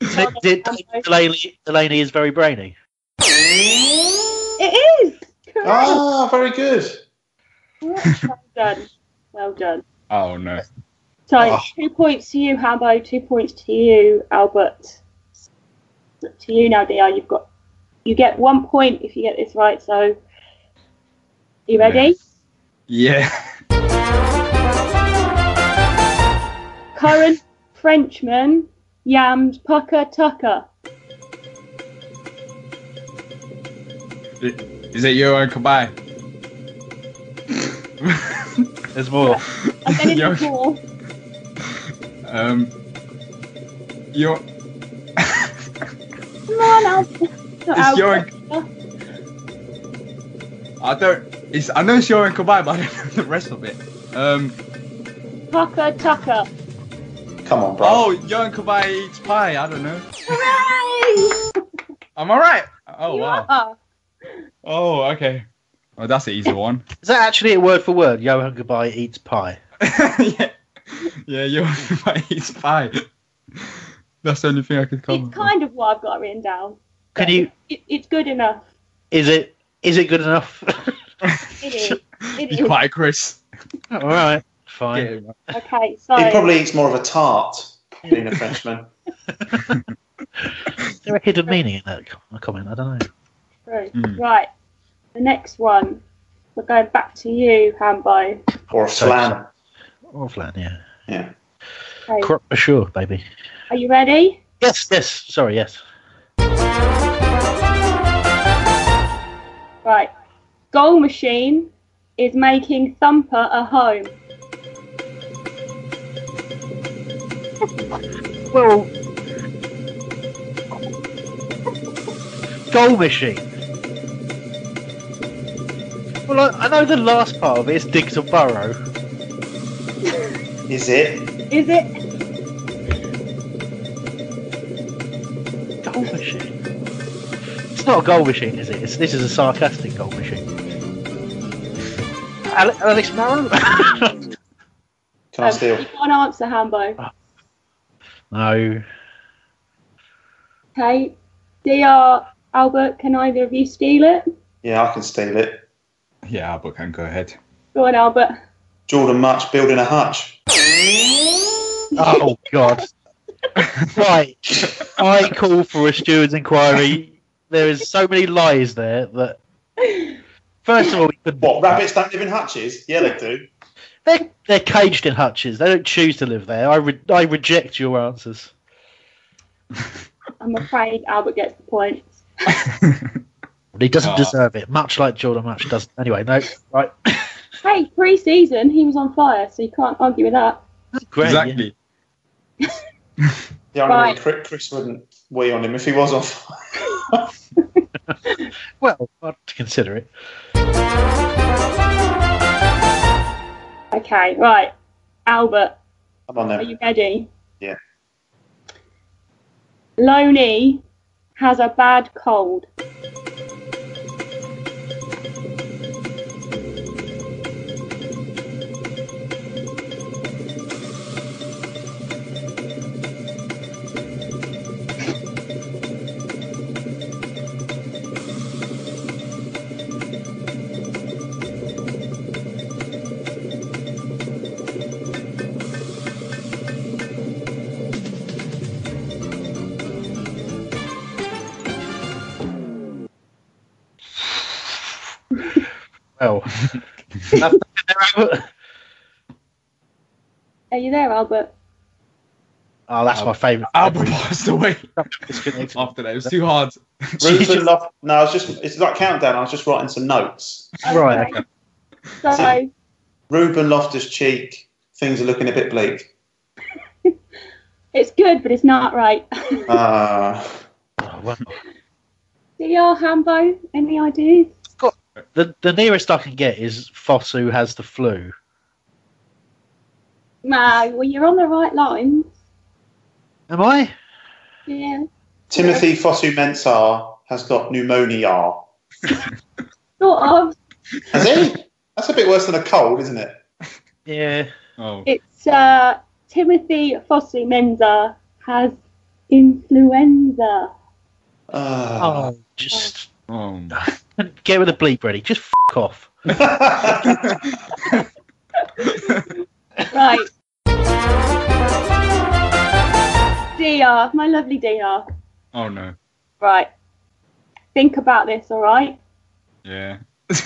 Did, did, Delaney, Delaney is very brainy. It is. Correct. Ah, very good. Well done. Well done. Oh no. So Oh. two points to you, Hambo. Two points to you, Albert. To you now, Dia. You've got you get one point if you get this right. So, you ready? Yeah. Current Frenchman yams pucker tucker. Is it your own Kabay? There's more. I bet Yo. it's more. Um. Your. Come on, Albert. Not It's your- I don't. It's. I know it's your Uncle Bye, but I don't know the rest of it. Um. Tucker Tucker. Come on, bro. Oh, your and Bye eats pie. I don't know. Hooray! I'm alright. Oh you wow. are. Oh okay. Oh, that's an easy one. Is that actually a word for word? Johan Goodbye eats pie. yeah. Yeah, your Uncle Bye eats pie. That's the only thing I could come. It's kind of what I've got written down. Can you? It, it's good enough. Is it? Is it good enough? It is. It Be is. quiet, Chris. All right, fine. it. Okay, so He probably eats more of a tart, being a Frenchman. Is there a hidden meaning in that com- comment? I don't know. True. Mm. Right. The next one. We're going back to you, Hambo. Or a flan. Or flan, yeah. Yeah. Okay. Crop sure, baby. Are you ready? Yes, yes. Sorry, yes. Right. Goal Machine is making Thumper a home. Well, goal machine. Well, I, I know the last part of it is Diggs or Burrow. Is it? Is it? Goal machine. It's not a goal machine, is it? It's, this is a sarcastic goal machine. Ale- Alex Marrow? Can I Um, steal? you can't answer, Hambo. no. Okay. Dr. Albert, can either of you steal it? Yeah, I can steal it. Yeah, Albert can go ahead. Go on, Albert. Jordan Mutch building a hutch. Oh, God. right. I call for a steward's inquiry. There is so many lies there that. First of all, we could What, rabbits don't live in hutches? Yeah, they do. They're, they're caged in hutches. They don't choose to live there. I, re- I reject your answers. I'm afraid Albert gets the point. He doesn't Ah. deserve it, much like Jordan Mutch doesn't. Anyway, no, right. Hey, pre-season, he was on fire, so you can't argue with that. Great. exactly. Yeah, I Right. mean, Chris, Chris wouldn't wee on him if he was on fire. Well, I'd consider it. Okay, right. Albert, Come on there. are you ready? Yeah. Loney has a bad cold. Well, nothing there, Albert. Are you there, Albert? Oh, that's my favourite. Albert passed away Disconnected. after that. It was too hard. Ruben Loft. No, I was just. It's like countdown. I was just writing some notes. Right, Okay. So, Ruben Loftus Cheek. Things are looking a bit bleak. it's good, but it's not right. Uh, Oh, well. DR Hambo, any ideas? The, the nearest I can get is Fosu has the flu. No, well, you're on the right lines. Am I? Yeah. Timothy Fosu Mensah has got pneumonia. Sort of. Has he? That's a bit worse than a cold, isn't it? Yeah. Oh. It's uh, Timothy Fosu Mensah has influenza. Uh, Oh, just Oh. get with the bleep ready. Just f- off. Right. DR, my lovely DR. Oh no. Right. Think about this, all right? Yeah.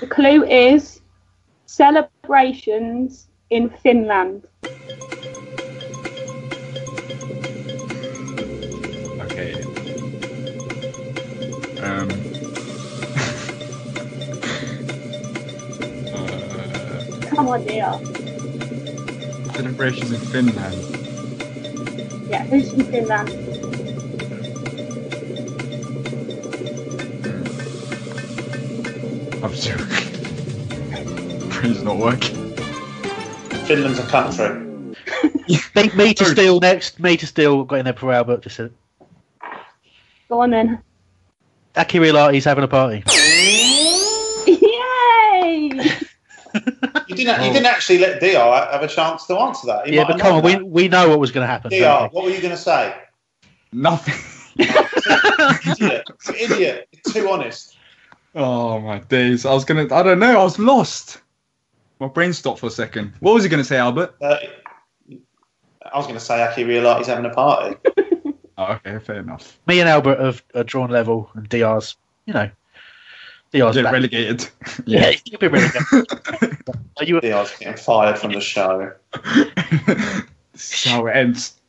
The clue is celebrations in Finland. Okay. Um. uh, Come on, DR. celebrations in Finland. Yeah, who's from Finland? I'm joking. Brain's not working. Finland's a country. me, me to steal next. Me to steal. Got in there for Albert. Just said. Go on then. Aki Riihilahti's having a party. Yay! You didn't. You didn't actually let Dr have a chance to answer that. He yeah, but come on, we we know what was going to happen. Dr, what were you going to say? Nothing. Idiot. Idiot. Too honest. Oh my days. I was gonna. I don't know. I was lost. My brain stopped for a second. What was he gonna say, Albert? Uh, I was going to say Aki Riihilahti's having a party. Oh, okay, fair enough. Me and Albert have are drawn level, and Dr's, you know, Dr's Get back. relegated. Yeah, you'll be relegated. Are you? Dr's getting fired from the show. this is how it ends.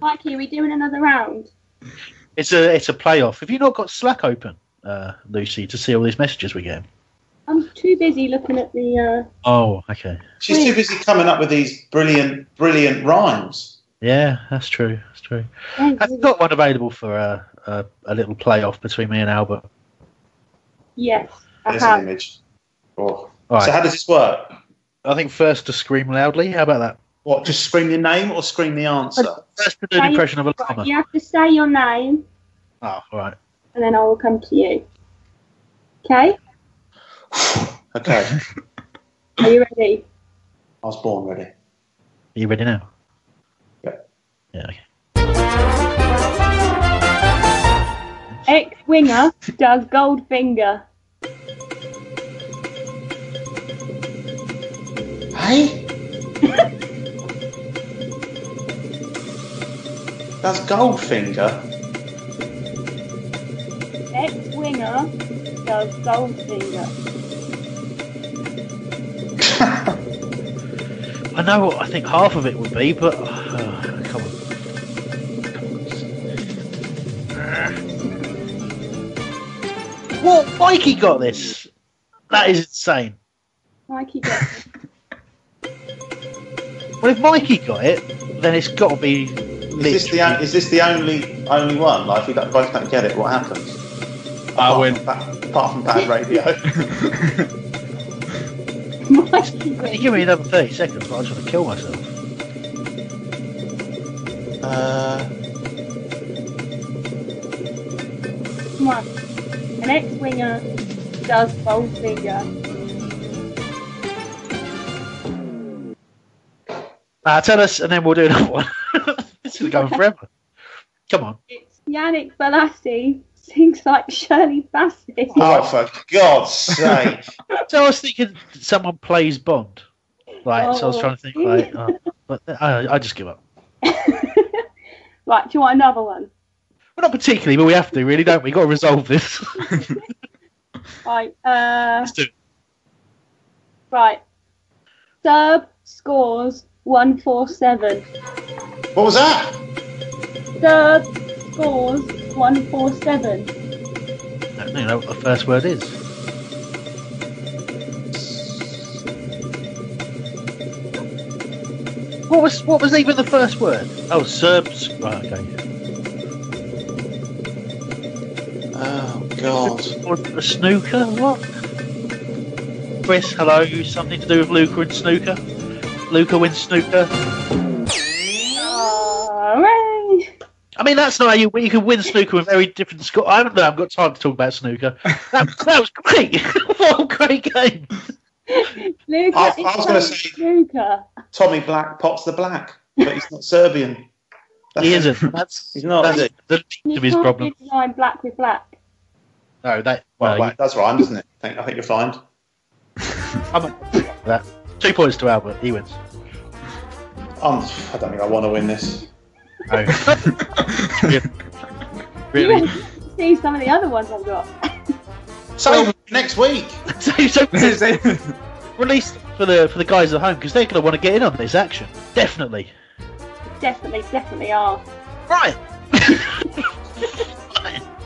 Mikey, are we doing another round? It's a it's a playoff. Have you not got Slack open, uh, Lucy, to see all these messages we get? I'm too busy looking at the. Uh... Oh, okay. She's too busy coming up with these brilliant, brilliant rhymes. Yeah, that's true. That's true. Have you got one available for a, a, a little playoff between me and Albert? Yes, I There's have. an image. Oh. All right. So how does this work? I think first to scream loudly. How about that? What? Just scream your name or scream the answer? First to do an Say- impression of a llama. You have to say your name, Oh, all right. and then I will come to you. Okay? Okay. Are you ready? I was born ready. Are you ready now? Yeah. Yeah. Okay. Ex-winger does Goldfinger. Hey? That's Goldfinger. Ex-winger does Goldfinger. I know what I think half of it would be, but oh. What? Mikey got this? That is insane. Mikey got Well, if Mikey got it, then it's got to be. Is this the is this the only only one? Like, if you both don't get it, what happens? I Apart win. from bad- apart from bad radio. Mikey got Give me another 30 seconds, but I just want to kill myself. uh, Come on. An ex-winger does Goldfinger. Uh, tell us, and then we'll do another one. this is going forever. Come on. It's Yannick Bolasie sings like Shirley Bassey. oh, for God's sake! So I was thinking someone plays Bond. Right, so I was trying to think, like, oh, but I, I just give up. right, do you want another one? Well, not particularly, but we have to, really, don't we? Got to resolve this. Right. Uh, Let's do it. right. Serb scores 147. What was that? Serb scores 147. I don't know what the first word is. What was what was even the first word? Oh, Serbs. Right, okay. God! Or a snooker? What? Chris, hello. Something to do with Luka and snooker? Luka wins snooker. Hooray! I mean, that's not how you you can win snooker with very different score. I haven't, know, I haven't got time to talk about snooker. That, that was great. what a great game. Luka I- I was gonna say- Luka. Tommy Black pots the black, but he's not Serbian. He isn't. That's He's not, that's is he? the least of his problem. can't problem. black with black. No, that Well, well, wait, that's rhyme, isn't it? I think, I think you're fine. I'm a, that. Two points to Albert. He wins. Um, I don't think I want to win this. No. really? Really? see some of the other ones I've got. So next week. so, so release for the for the guys at home because they're going to want to get in on this action. Definitely. Definitely, definitely are. Right.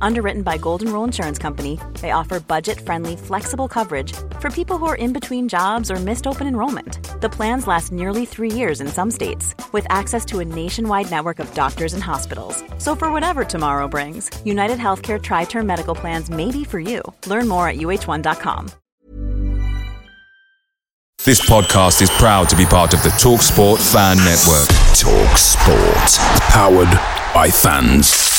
Underwritten by Golden Rule Insurance Company, they offer budget friendly, flexible coverage for people who are in between jobs or missed open enrollment. The plans last nearly three years in some states, with access to a nationwide network of doctors and hospitals. So, for whatever tomorrow brings, United Healthcare Tri Term Medical Plans may be for you. Learn more at uh1.com. This podcast is proud to be part of the TalkSport Fan Network. TalkSport. Powered by fans.